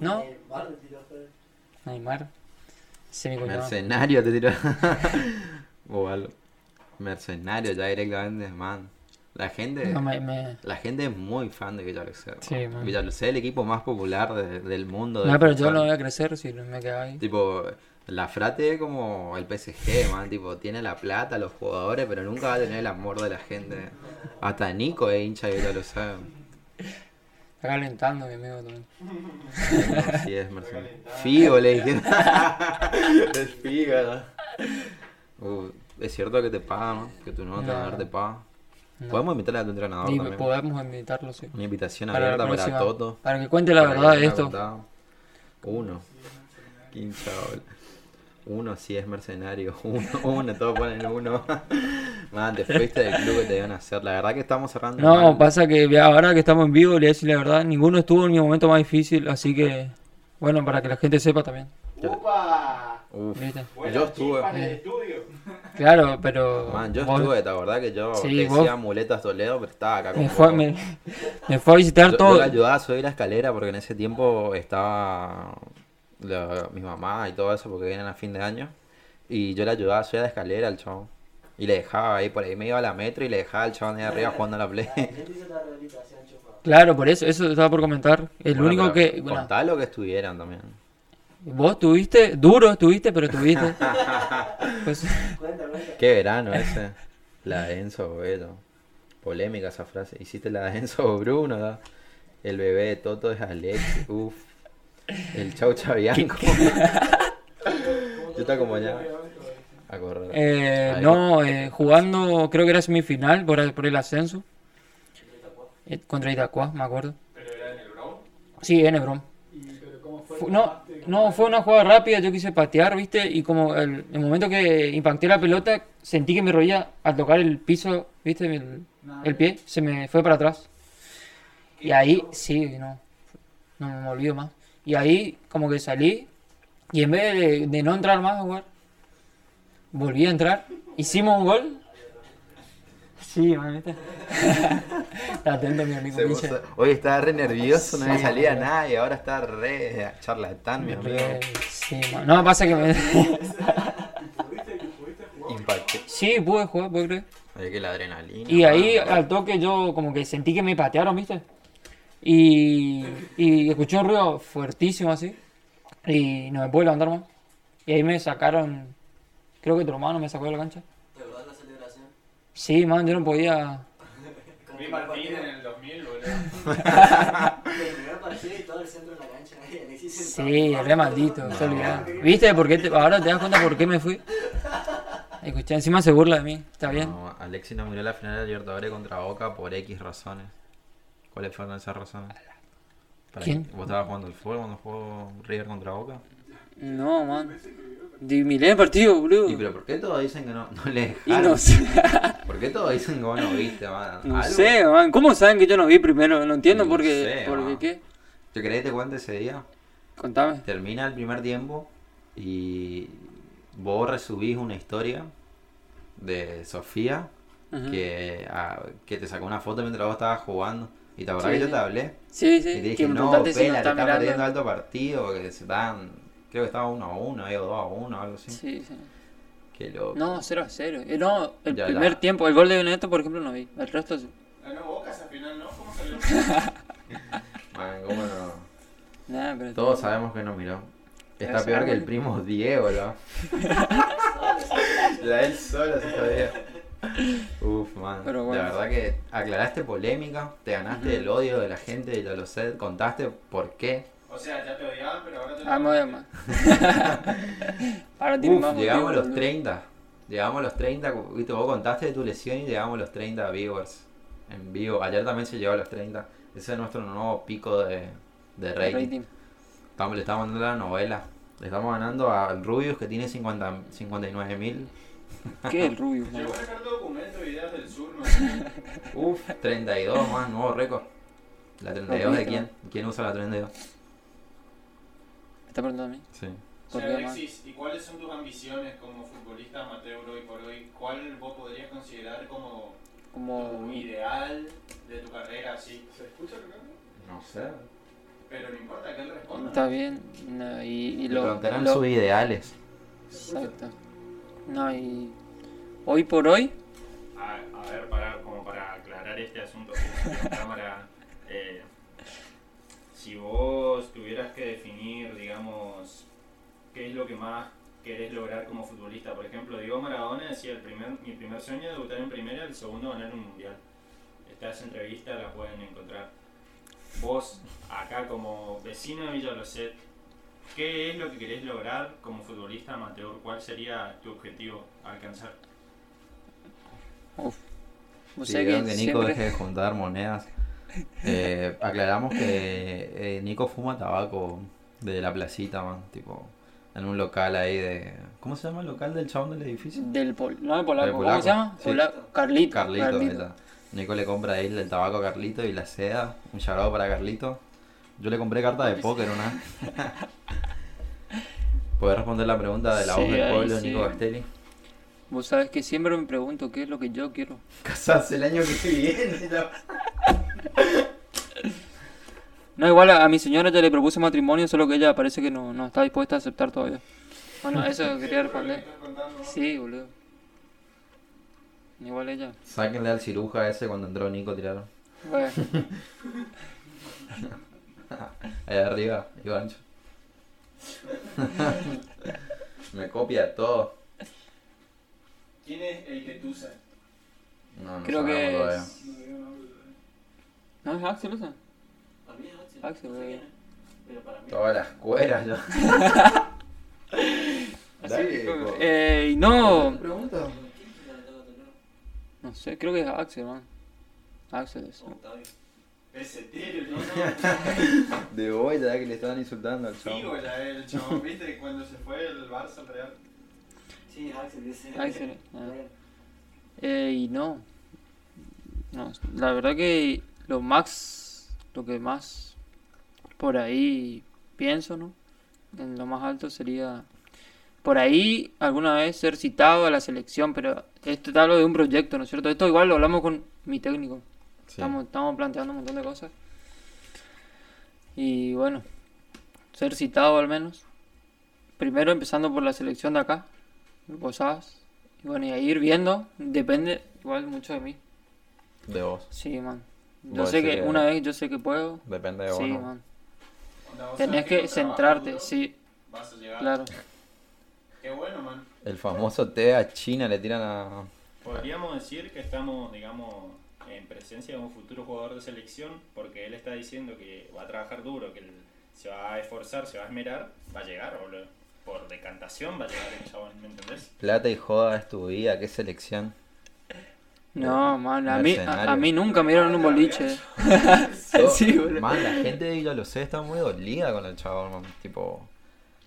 S2: No. Neymar. Es.
S1: Mercenario te tiró. o algo. Mercenario ya directamente, man. La gente,
S2: No, me, me-
S1: la gente es muy fan de Villarreal.
S2: Sí.
S1: Villarreal es el equipo más popular de- del mundo.
S2: No,
S1: del
S2: pero yo no voy a crecer si no me quedo ahí.
S1: Tipo, la frate es como el PSG, man. Tipo, tiene la plata, los jugadores, pero nunca va a tener el amor de la gente. Hasta Nico es hincha de Villarreal.
S2: Está calentando mi amigo también.
S1: Así es, Mercenario. Figo le dijeron. es. ¿no? Uh, es cierto que te pagan, ¿no? Que tu nuevo
S2: No.
S1: te paga.
S2: No.
S1: Podemos invitarle a tu entrenador
S2: Y
S1: también.
S2: podemos invitarlo, sí.
S1: Una invitación
S2: Para
S1: abierta para. Toto.
S2: Para que cuente la verdad de esto.
S1: contado. Uno. Quincha. Uno sí es mercenario. Uno, uno, todos ponen uno. Man, te fuiste del club que te iban a hacer. La verdad que estamos cerrando.
S2: No,
S1: mal.
S2: pasa que ahora que estamos en vivo, le voy a decir la verdad, ninguno estuvo en mi momento más difícil, así que, bueno, para que la gente sepa también.
S3: ¡Upa!
S1: Uf. Yo estuve.
S3: en el estudio.
S2: Claro, pero...
S1: Man, yo
S2: vos-
S1: estuve, ¿te acordás que yo
S2: Sí, vos-
S1: decía muletas Toledo, pero estaba acá con
S2: me, fue, me, me fue a visitar
S1: Yo,
S2: todo.
S1: yo le ayudaba a subir la escalera porque en ese tiempo estaba la- mi mamá y todo eso porque vienen a fin de año. Y yo le ayudaba a subir la escalera al chabón. Y le dejaba ahí, por ahí me iba a la metro y le dejaba al chabón ahí arriba jugando a la play.
S2: Claro, por eso, eso estaba por comentar. El
S1: Bueno,
S2: único que... bueno,
S1: Contá lo que estuvieran también.
S2: Vos tuviste, duro estuviste, pero tuviste. Pues,
S1: Qué verano ese. La de Enzo Boveto. Polémica esa frase. Hiciste la de Enzo Bruno, ¿no? El bebé de Toto es Alex. Uf. El Chau Chabianco. Yo te acompañaba a correr.
S2: eh, no, eh, jugando, creo que era semifinal por, por el ascenso. Eh, contra Itacua, me acuerdo.
S4: ¿Pero era en el Bro?
S2: Sí, en.
S3: ¿Y pero cómo fue?
S2: Fu-
S3: el
S2: No, no, fue una jugada rápida, yo quise patear, ¿viste? Y como el, momento que impacté la pelota, sentí que mi rodilla al tocar el piso, ¿viste? El pie se me fue para atrás. Y ahí, sí, no, no me olvido más. Y ahí como que salí y en vez de, de no entrar más a jugar, volví a entrar, hicimos un gol. Sí, man, ¿viste? Está atento mi amigo
S1: puso- Hoy estaba re nervioso, no
S2: Sí,
S1: salía nada y ahora está re charlatán, mi amigo.
S2: Sí. No, pasa que me...
S3: ¿Pudiste, pudiste jugar?
S1: Impacté.
S2: Sí, pude jugar, puedo creer.
S1: Oye, que la adrenalina.
S2: Y ahí al toque yo como que sentí que me patearon, ¿viste? Y, y escuché un ruido fuertísimo así. Y no me pude levantar más. Y ahí me sacaron, creo que tu hermano me sacó de la cancha.
S5: ¿Te acordás la celebración?
S2: Sí, man, yo no podía...
S4: Vi Martín en el 2000, boludo.
S5: El primer partido y todo el centro de la cancha.
S2: Sí, re maldito, se olvidó. ¿Viste? ¿Por qué te- Ahora te das cuenta por qué me fui. Escuché, encima se burla de mí, está bien.
S1: No, Alexis no miró la final de Libertadores contra Boca por X razones. ¿Cuáles fueron esas razones? Para
S2: ¿Quién?
S1: ¿Vos estabas jugando el fútbol cuando jugó River contra Boca?
S2: No, man. Miré el partido, boludo.
S1: ¿Y pero por qué todos dicen que no, no le
S2: Y no sé,
S1: ¿Por qué todos dicen que vos no viste, man?
S2: no
S1: ¿Algo?
S2: sé, man. ¿Cómo saben que yo no vi primero? No entiendo
S1: No
S2: por qué.
S1: sé,
S2: ¿Por
S1: man.
S2: qué?
S1: ¿Te querés que te cuente ese día?
S2: Contame.
S1: Termina el primer tiempo y vos resubís una historia de Sofía que, ah, que te sacó una foto mientras vos estabas jugando. Y te acordás
S2: Sí,
S1: que yo
S2: sí.
S1: te hablé.
S2: Sí,
S1: Y te
S2: sí.
S1: dije, no,
S2: preguntaste si no
S1: pela, te
S2: está
S1: perdiendo alto partido, que se dan, creo que estaba 1 a 1, o 2 a 1, algo así.
S2: Sí, sí.
S1: Qué loco.
S2: No, 0 a 0. Eh, no, el
S1: Ya,
S2: primer
S1: la-
S2: tiempo, el gol de Benedetto, por ejemplo, no vi. El resto sí.
S4: Ganó Boca esa final, ¿no? ¿Cómo salió?
S1: Man, cómo no.
S2: Nah, pero
S1: Todos sabemos que no miró. Está
S2: Eso,
S1: peor que el primo Diego, ¿no? La él solo se sabía. Uf, man.
S2: Pero bueno.
S1: La verdad que aclaraste polémica, te ganaste el odio de la gente y ya lo sé, contaste por qué.
S4: O sea, ya te odiaban, pero ahora te
S2: Ah, me voy a más. Ahora tiene
S1: Uf,
S2: más
S1: llegamos a los
S2: boludo.
S1: 30. Llegamos a los 30, viste, vos contaste de tu lesión y llegamos a los 30 viewers en vivo. Ayer también se llegó a los 30. Ese es nuestro nuevo pico de, de rating.
S2: Rating.
S1: Estamos, le estamos dando la novela. Le estamos ganando al Rubius que tiene 50, 59 mil.
S2: ¿Qué es el rubio? man?
S4: Llegó a sacar documento y ideas del sur, ¿no?
S1: Uf, 32 más, nuevo récord. ¿La 32 de quién? ¿Quién usa la 32?
S2: ¿Me está preguntando a mí?
S1: Sí.
S4: Alexis, ¿y cuáles son tus ambiciones como futbolista amateur hoy por hoy? ¿Cuál vos podrías considerar como
S2: Como...
S4: tu ideal de tu carrera así?
S3: ¿Se escucha el?
S1: No sé.
S4: Pero no importa que él responda.
S2: Está bien. No, y, lo...
S1: preguntarán
S2: lo-
S1: sus ideales.
S2: Exacto. No, y... Hoy por hoy,
S4: a, a ver, para, como para aclarar este asunto la cámara, eh, si vos tuvieras que definir, digamos, qué es lo que más querés lograr como futbolista, por ejemplo, Diego Maradona decía, el primer, mi primer sueño es debutar en primera, el segundo ganar un mundial. Esta entrevista la pueden encontrar. Vos, acá como vecino de Villa Roset, ¿qué es lo que querés lograr como futbolista amateur? ¿Cuál sería tu objetivo a alcanzar?
S2: Uf. O
S1: Sí,
S2: sea que
S1: que Nico
S2: siempre-
S1: deje de juntar monedas. Eh, aclaramos que eh, Nico fuma tabaco de la placita, man. Tipo, en un local ahí de. ¿Cómo se llama el local del chabón del edificio?
S2: Del pol... No, del polaco.
S1: Del
S2: ¿Cómo se llama?
S1: sí.
S2: Carlito.
S1: Carlito,
S2: Carlito.
S1: Nico le compra ahí el tabaco a Carlito y la seda, un charado para Carlito. Yo le compré carta de póker una. vez. ¿Puedes responder la pregunta de la
S2: Sí,
S1: voz del pueblo,
S2: sí.
S1: Nico Castelli?
S2: Vos sabés que siempre me pregunto qué es lo que yo quiero.
S1: Casarse el año que viene.
S2: No, igual a, a mi señora ya le propuse matrimonio, solo que ella parece que no, no está dispuesta a aceptar todavía. Bueno, eso quería responder. Sí, boludo. Igual ella.
S1: Sáquenle al ciruja ese cuando entró Nico tiraron.
S2: Bueno,
S1: Ahí arriba, Ivancho. Me copia todo.
S4: ¿Quién es el que tú sabes?
S1: No, no
S2: Creo que es-
S3: No digo nombre.
S2: ¿No es Axel ese?
S5: Para mí es Axel.
S2: Axel,
S5: no sé quién es, Pero para mí.
S1: Todas las cueras ya.
S2: Así
S1: Dale,
S2: eh, y no,
S1: Pregunta.
S2: No sé, creo que es Axel, man. Axel es.
S5: Octavio.
S4: Pesetero, no, no.
S1: De hoy ya que le estaban insultando al
S4: Figo
S1: chavo.
S4: ya el chabón, ¿viste? Cuando se fue el Barça al Real.
S5: Sí, Axel dice.
S2: Axel, Eh, y no. No, la verdad que lo más, lo que más por ahí pienso, ¿no? En lo más alto sería por ahí alguna vez ser citado a la selección, pero esto te hablo de un proyecto, ¿no es cierto? Esto igual lo hablamos con mi técnico.
S1: Sí.
S2: Estamos, estamos planteando un montón de cosas. Y bueno, ser citado al menos. Primero empezando por la selección de acá, Posadas. Y bueno, y a ir viendo, depende igual mucho de mí.
S1: De vos.
S2: Sí, man. Yo sé que
S1: que-
S2: una vez yo sé que puedo.
S1: Depende de vos.
S2: Sí,
S1: ¿no?
S2: man. Tenés que centrarte,
S4: duro
S2: sí,
S4: Vas a llegar.
S2: claro.
S4: Qué bueno, man.
S1: El famoso té a China le tiran a.
S4: Podríamos decir que estamos, digamos, en presencia de un futuro jugador de selección, porque él está diciendo que va a trabajar duro, que él se va a esforzar, se va a esmerar, va a llegar, boludo. Por decantación va a llegar el chabón, ¿me entendés?
S1: Plata y joda es tu vida, qué selección.
S2: No, man, a mí, a, a mí nunca me dieron un boliche. Sí, boludo.
S1: Man, la gente de Villa Lo sé está muy dolida con el chabón, man. Tipo,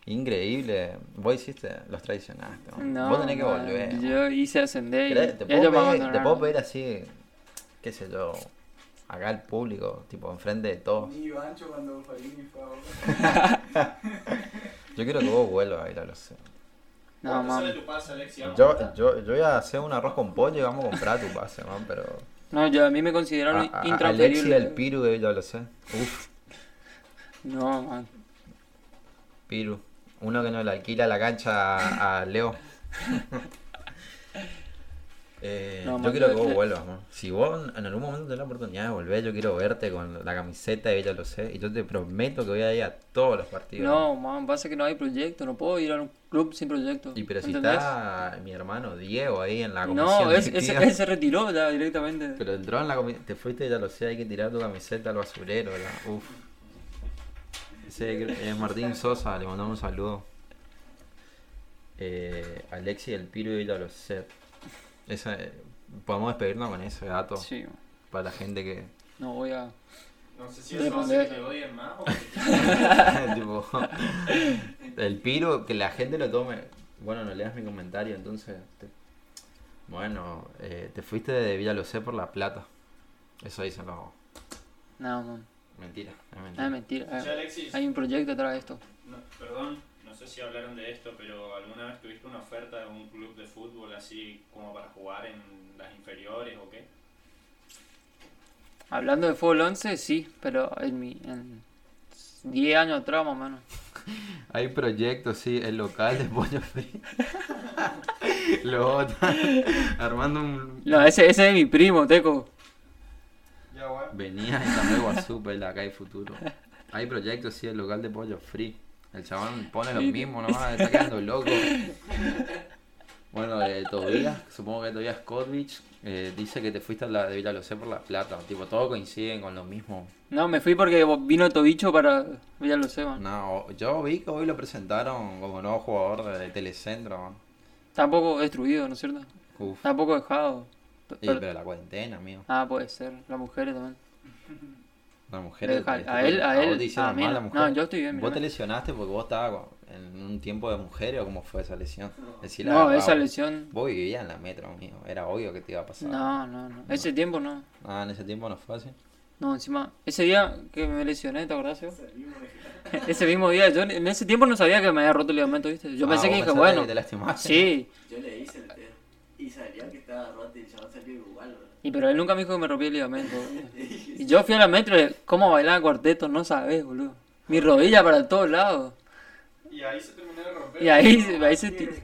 S1: increíble. Vos hiciste, los traicionaste, man.
S2: No,
S1: Vos tenés que volver. man.
S2: Yo hice ascender y.
S1: Te puedo, pedir, te puedo pedir así, qué sé yo, acá al público, tipo, enfrente de todos. Yo quiero que vos vuelvas a ir a Lo sé.
S2: No,
S4: ¿Cuánto sale
S2: man.
S4: tu pase, Alexi?
S1: Yo, yo, yo iba a hacer un arroz con pollo y vamos a comprar tu pase, man, pero...
S2: No, yo, a mí me consideraron
S1: a- Alexi
S2: intransferible.
S1: el Piru de Villa Lo sé. Uf,
S2: No, man.
S1: Piru. Uno que no le alquila la cancha a, a Leo. Eh,
S2: No,
S1: yo quiero que vos vuelvas, man. Si vos en algún momento tenés la oportunidad de volver, yo quiero verte con la camiseta de Villa Lo sé. Y yo te prometo que voy a ir a todos los partidos.
S2: No, man, pasa que no hay proyecto. No puedo ir a un club sin proyecto.
S1: Y pero si
S2: ¿entendés?
S1: está mi hermano Diego ahí en la comisión
S2: No, es- ese, él se retiró ya directamente.
S1: Pero entró en la comisión, te fuiste, ya lo sé, hay que tirar tu camiseta al basurero, ¿verdad? Uf. Ese es Martín Sosa, le mandamos un saludo. Eh, Alexi el Piro lo sé. Esa, eh, podemos despedirnos con ese dato
S2: Sí,
S1: para la gente que
S2: no voy a.
S4: No sé si eso hace que te odien más o que
S1: tipo, el Piro, que la gente lo tome. Bueno, no leas mi comentario, entonces. te- bueno, eh, te fuiste de Villa Lo sé por la plata. Eso dicen los.
S2: No, man.
S1: Mentira, es
S2: No,
S1: mentira.
S2: es mentira. Hay un proyecto detrás de esto.
S4: no, perdón, sé si hablaron de esto, pero ¿alguna vez tuviste una oferta de un club de fútbol así como para jugar en las inferiores o qué?
S2: Hablando de fútbol 11, sí, pero en mi. En 10 años atrás, más o menos.
S1: Hay proyectos, sí, el local de pollo frito. Lo otro, armando un...
S2: No, ese, ese es mi primo, Teco.
S3: Ya, bueno.
S1: Venía y cambió Iguazú, la acá hay futuro. Hay proyectos, sí, el local de pollo free. El chabón pone lo mismo nomás, está quedando loco. Bueno, eh, Tobías, supongo que Tobías Kotvich, eh, dice que te fuiste a la de Villalocé por la plata. Tipo, todo coinciden con lo mismo.
S2: No, me fui porque vino Tobicho para Villalocé, man.
S1: No, yo vi que hoy lo presentaron como nuevo jugador de Telecentro. man.
S2: Tampoco destruido, ¿no es cierto?
S1: Uf.
S2: Tampoco dejado.
S1: Sí,
S2: Pero-
S1: pero la cuarentena, amigo.
S2: Ah, puede ser. Las mujeres también.
S1: La mujer.
S2: Deja-
S1: te-
S2: a él, a él.
S1: te hicieron
S2: a mí
S1: mal
S2: no.
S1: la mujer.
S2: No, yo estoy bien.
S1: ¿Vos te lesionaste porque vos estabas en un tiempo de mujeres o cómo fue esa lesión?
S2: No,
S1: verdad,
S2: esa
S1: vos.
S2: lesión.
S1: Vos vivías en la metro, amigo. Era obvio que te iba a pasar.
S2: No, no, no. Ese tiempo no.
S1: Ah, en ese tiempo no fue así.
S2: No, encima. Ese día que me lesioné, ¿te acordás, Seba? Ese mismo día, yo en ese tiempo no sabía que me había roto el ligamento, ¿viste? Yo
S1: Ah,
S2: pensé que dije, bueno.
S1: que te lastimaste.
S2: Sí.
S5: Yo le hice el test y salió que estaba roto y el chaval salió igual, bro.
S2: Y pero él nunca me dijo que me rompí el ligamento. boludo. Y yo fui a la metro y cómo bailar cuarteto, no sabes, boludo. Mi rodilla para todos lados.
S3: Y ahí se terminó de romper.
S2: Y ahí, ahí se...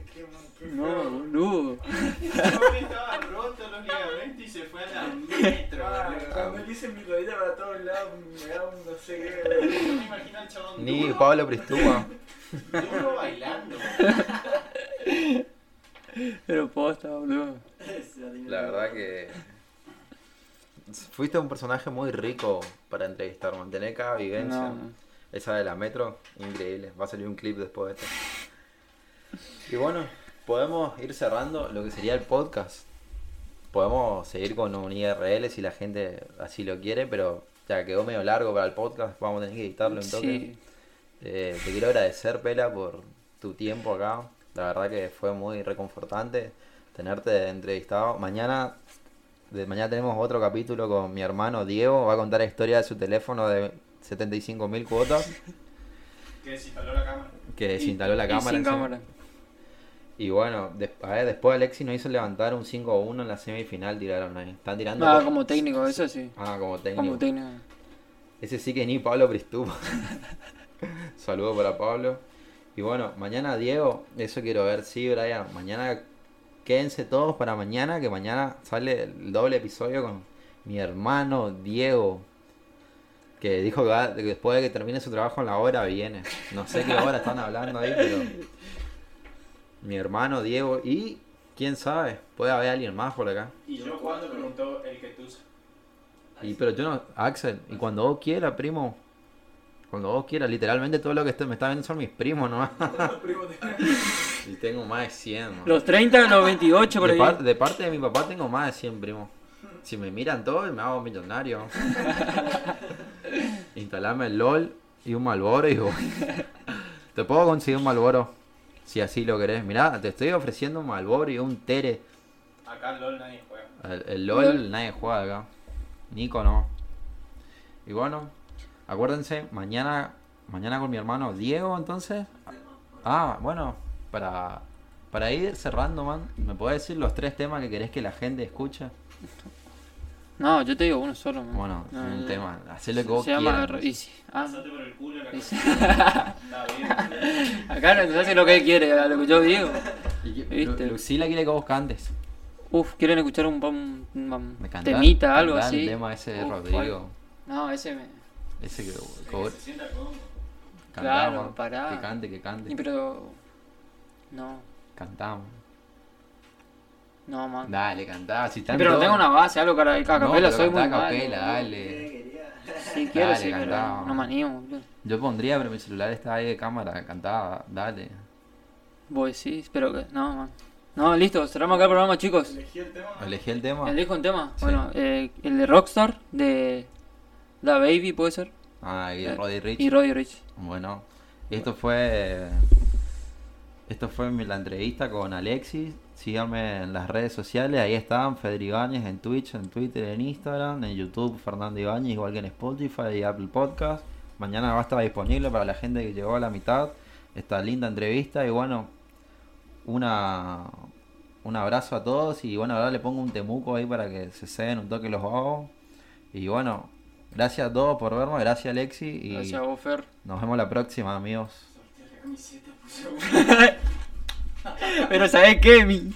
S2: No, boludo.
S4: estaba roto los ligamentos y se fue a la metro,
S3: Ah. Cuando él dice mi rodilla para todos lados, me da un no sé qué.
S4: Yo me imagino al chabón
S1: Ni
S4: duro,
S1: Pablo Pristuma.
S4: duro bailando.
S2: Pero posta, boludo.
S5: La
S1: verdad que. Fuiste un personaje muy rico para entrevistar, mantener cada vivencia.
S2: No, no.
S1: Esa de la metro, increíble. Va a salir un clip después de esto. Y bueno, podemos ir cerrando lo que sería el podcast. Podemos seguir con un IRL si la gente así lo quiere, pero ya quedó medio largo para el podcast. Vamos a tener que editarlo entonces.
S2: Sí.
S1: Eh, te quiero agradecer, Pela, por tu tiempo acá. La verdad que fue muy reconfortante tenerte entrevistado. Mañana, de mañana tenemos otro capítulo con mi hermano Diego. Va a contar la historia de su teléfono de 75.000 cuotas
S4: Que desinstaló la cámara.
S1: que
S2: Y-
S1: desinstaló la
S2: y
S1: cámara.
S2: sin
S1: encima.
S2: cámara.
S1: Y bueno, des- a ver, después Alexis nos hizo levantar un 5-1 en la semifinal. Tiraron ahí. Están tirando.
S2: Ah,
S1: co-
S2: como técnico, eso sí.
S1: Ah, como técnico.
S2: Como técnico.
S1: Ese sí que ni Pablo Pristuma. Saludos para Pablo. Y bueno, mañana Diego, eso quiero ver, sí, Brian. Mañana quédense todos para mañana, que mañana sale el doble episodio con mi hermano Diego. Que dijo que, va- que después de que termine su trabajo en la hora viene. No sé qué hora están hablando ahí, pero. Mi hermano Diego y. Quién sabe, puede haber alguien más por acá.
S4: Y yo cuando preguntó el que tú
S1: Y pero yo no, Axel, y cuando vos quieras, primo, cuando vos quieras, literalmente todo lo que me está viendo son mis primos nomás. Y tengo más de 100, man.
S2: Los 30, los 28 por
S1: de,
S2: ahí.
S1: par- de parte de mi papá tengo más de 100 primos. Si me miran todos, me hago millonario. Instalame el LOL y un Malboro y voy. Te puedo conseguir un Malboro, si así lo querés. Mirá, te estoy ofreciendo un Malboro y un Tere.
S4: Acá en LOL nadie juega.
S1: El, el LOL nadie juega acá. Nico no. Y bueno, acuérdense, mañana mañana con mi hermano Diego, entonces. Ah, bueno, para, para ir cerrando, man, ¿me podés decir los tres temas que querés que la gente escuche?
S2: No, yo te digo uno solo. man.
S1: Bueno,
S2: No,
S1: un
S2: no,
S1: tema, hacé lo que
S2: Se llama
S1: quieras.
S2: Easy. Ah,
S4: por el culo la
S2: Easy.
S4: cosa. Está bien.
S2: Acá no se hace lo que él quiere, a lo que yo digo. ¿Viste?
S1: Lu- Lucila quiere que vos cantes.
S2: Uf, ¿quieren escuchar un, un- un-
S1: cantás-
S2: temita, algo así?
S1: el tema ese de
S2: Uf,
S1: Rodrigo.
S2: No, ese me...
S1: Ese que, que
S4: Que
S1: vos
S4: se sienta cómodo.
S1: cantamos.
S2: Claro, pará.
S1: Que cante, que cante.
S2: Y pero... No,
S1: Cantamos.
S2: no, man.
S1: Dale, cantá. Si están
S2: pero no
S1: todos-
S2: tengo una base, algo que a
S1: No,
S2: capela
S1: pero
S2: soy muy
S1: cantá a
S2: malo.
S1: capela, dale.
S2: Sí quiero,
S1: Dale,
S2: sí, pero
S1: cantá.
S2: no me animo, boludo.
S1: Yo pondría, pero mi celular está ahí de cámara, cantaba, dale.
S2: Vos decís, pero que... No, man. No, listo, cerramos acá el programa, chicos.
S3: Elegí el tema.
S1: Elegí el tema.
S2: ¿Elijo un tema?
S1: Sí.
S2: Bueno, eh, el de Rockstar, de... Da Baby, ¿puede ser?
S1: Ah, y
S2: Eh,
S1: Roddy Rich.
S2: Y Roddy Rich.
S1: Bueno, esto fue. Esto fue la entrevista con Alexis. Síganme en las redes sociales, ahí están, Federico Ibáñez en Twitch, en Twitter, en Instagram, en YouTube, Fernando Ibáñez, igual que en Spotify y Apple Podcast. Mañana va a estar disponible para la gente que llegó a la mitad. Esta linda entrevista y bueno, una un abrazo a todos y bueno, ahora le pongo un temuco ahí para que se ceden un toque los vagos. Y bueno, Gracias a todos por vernos, gracias Alexi. Y
S2: gracias a vos, Fer.
S1: Nos vemos la próxima, amigos.
S2: Pero ¿sabes qué, mi?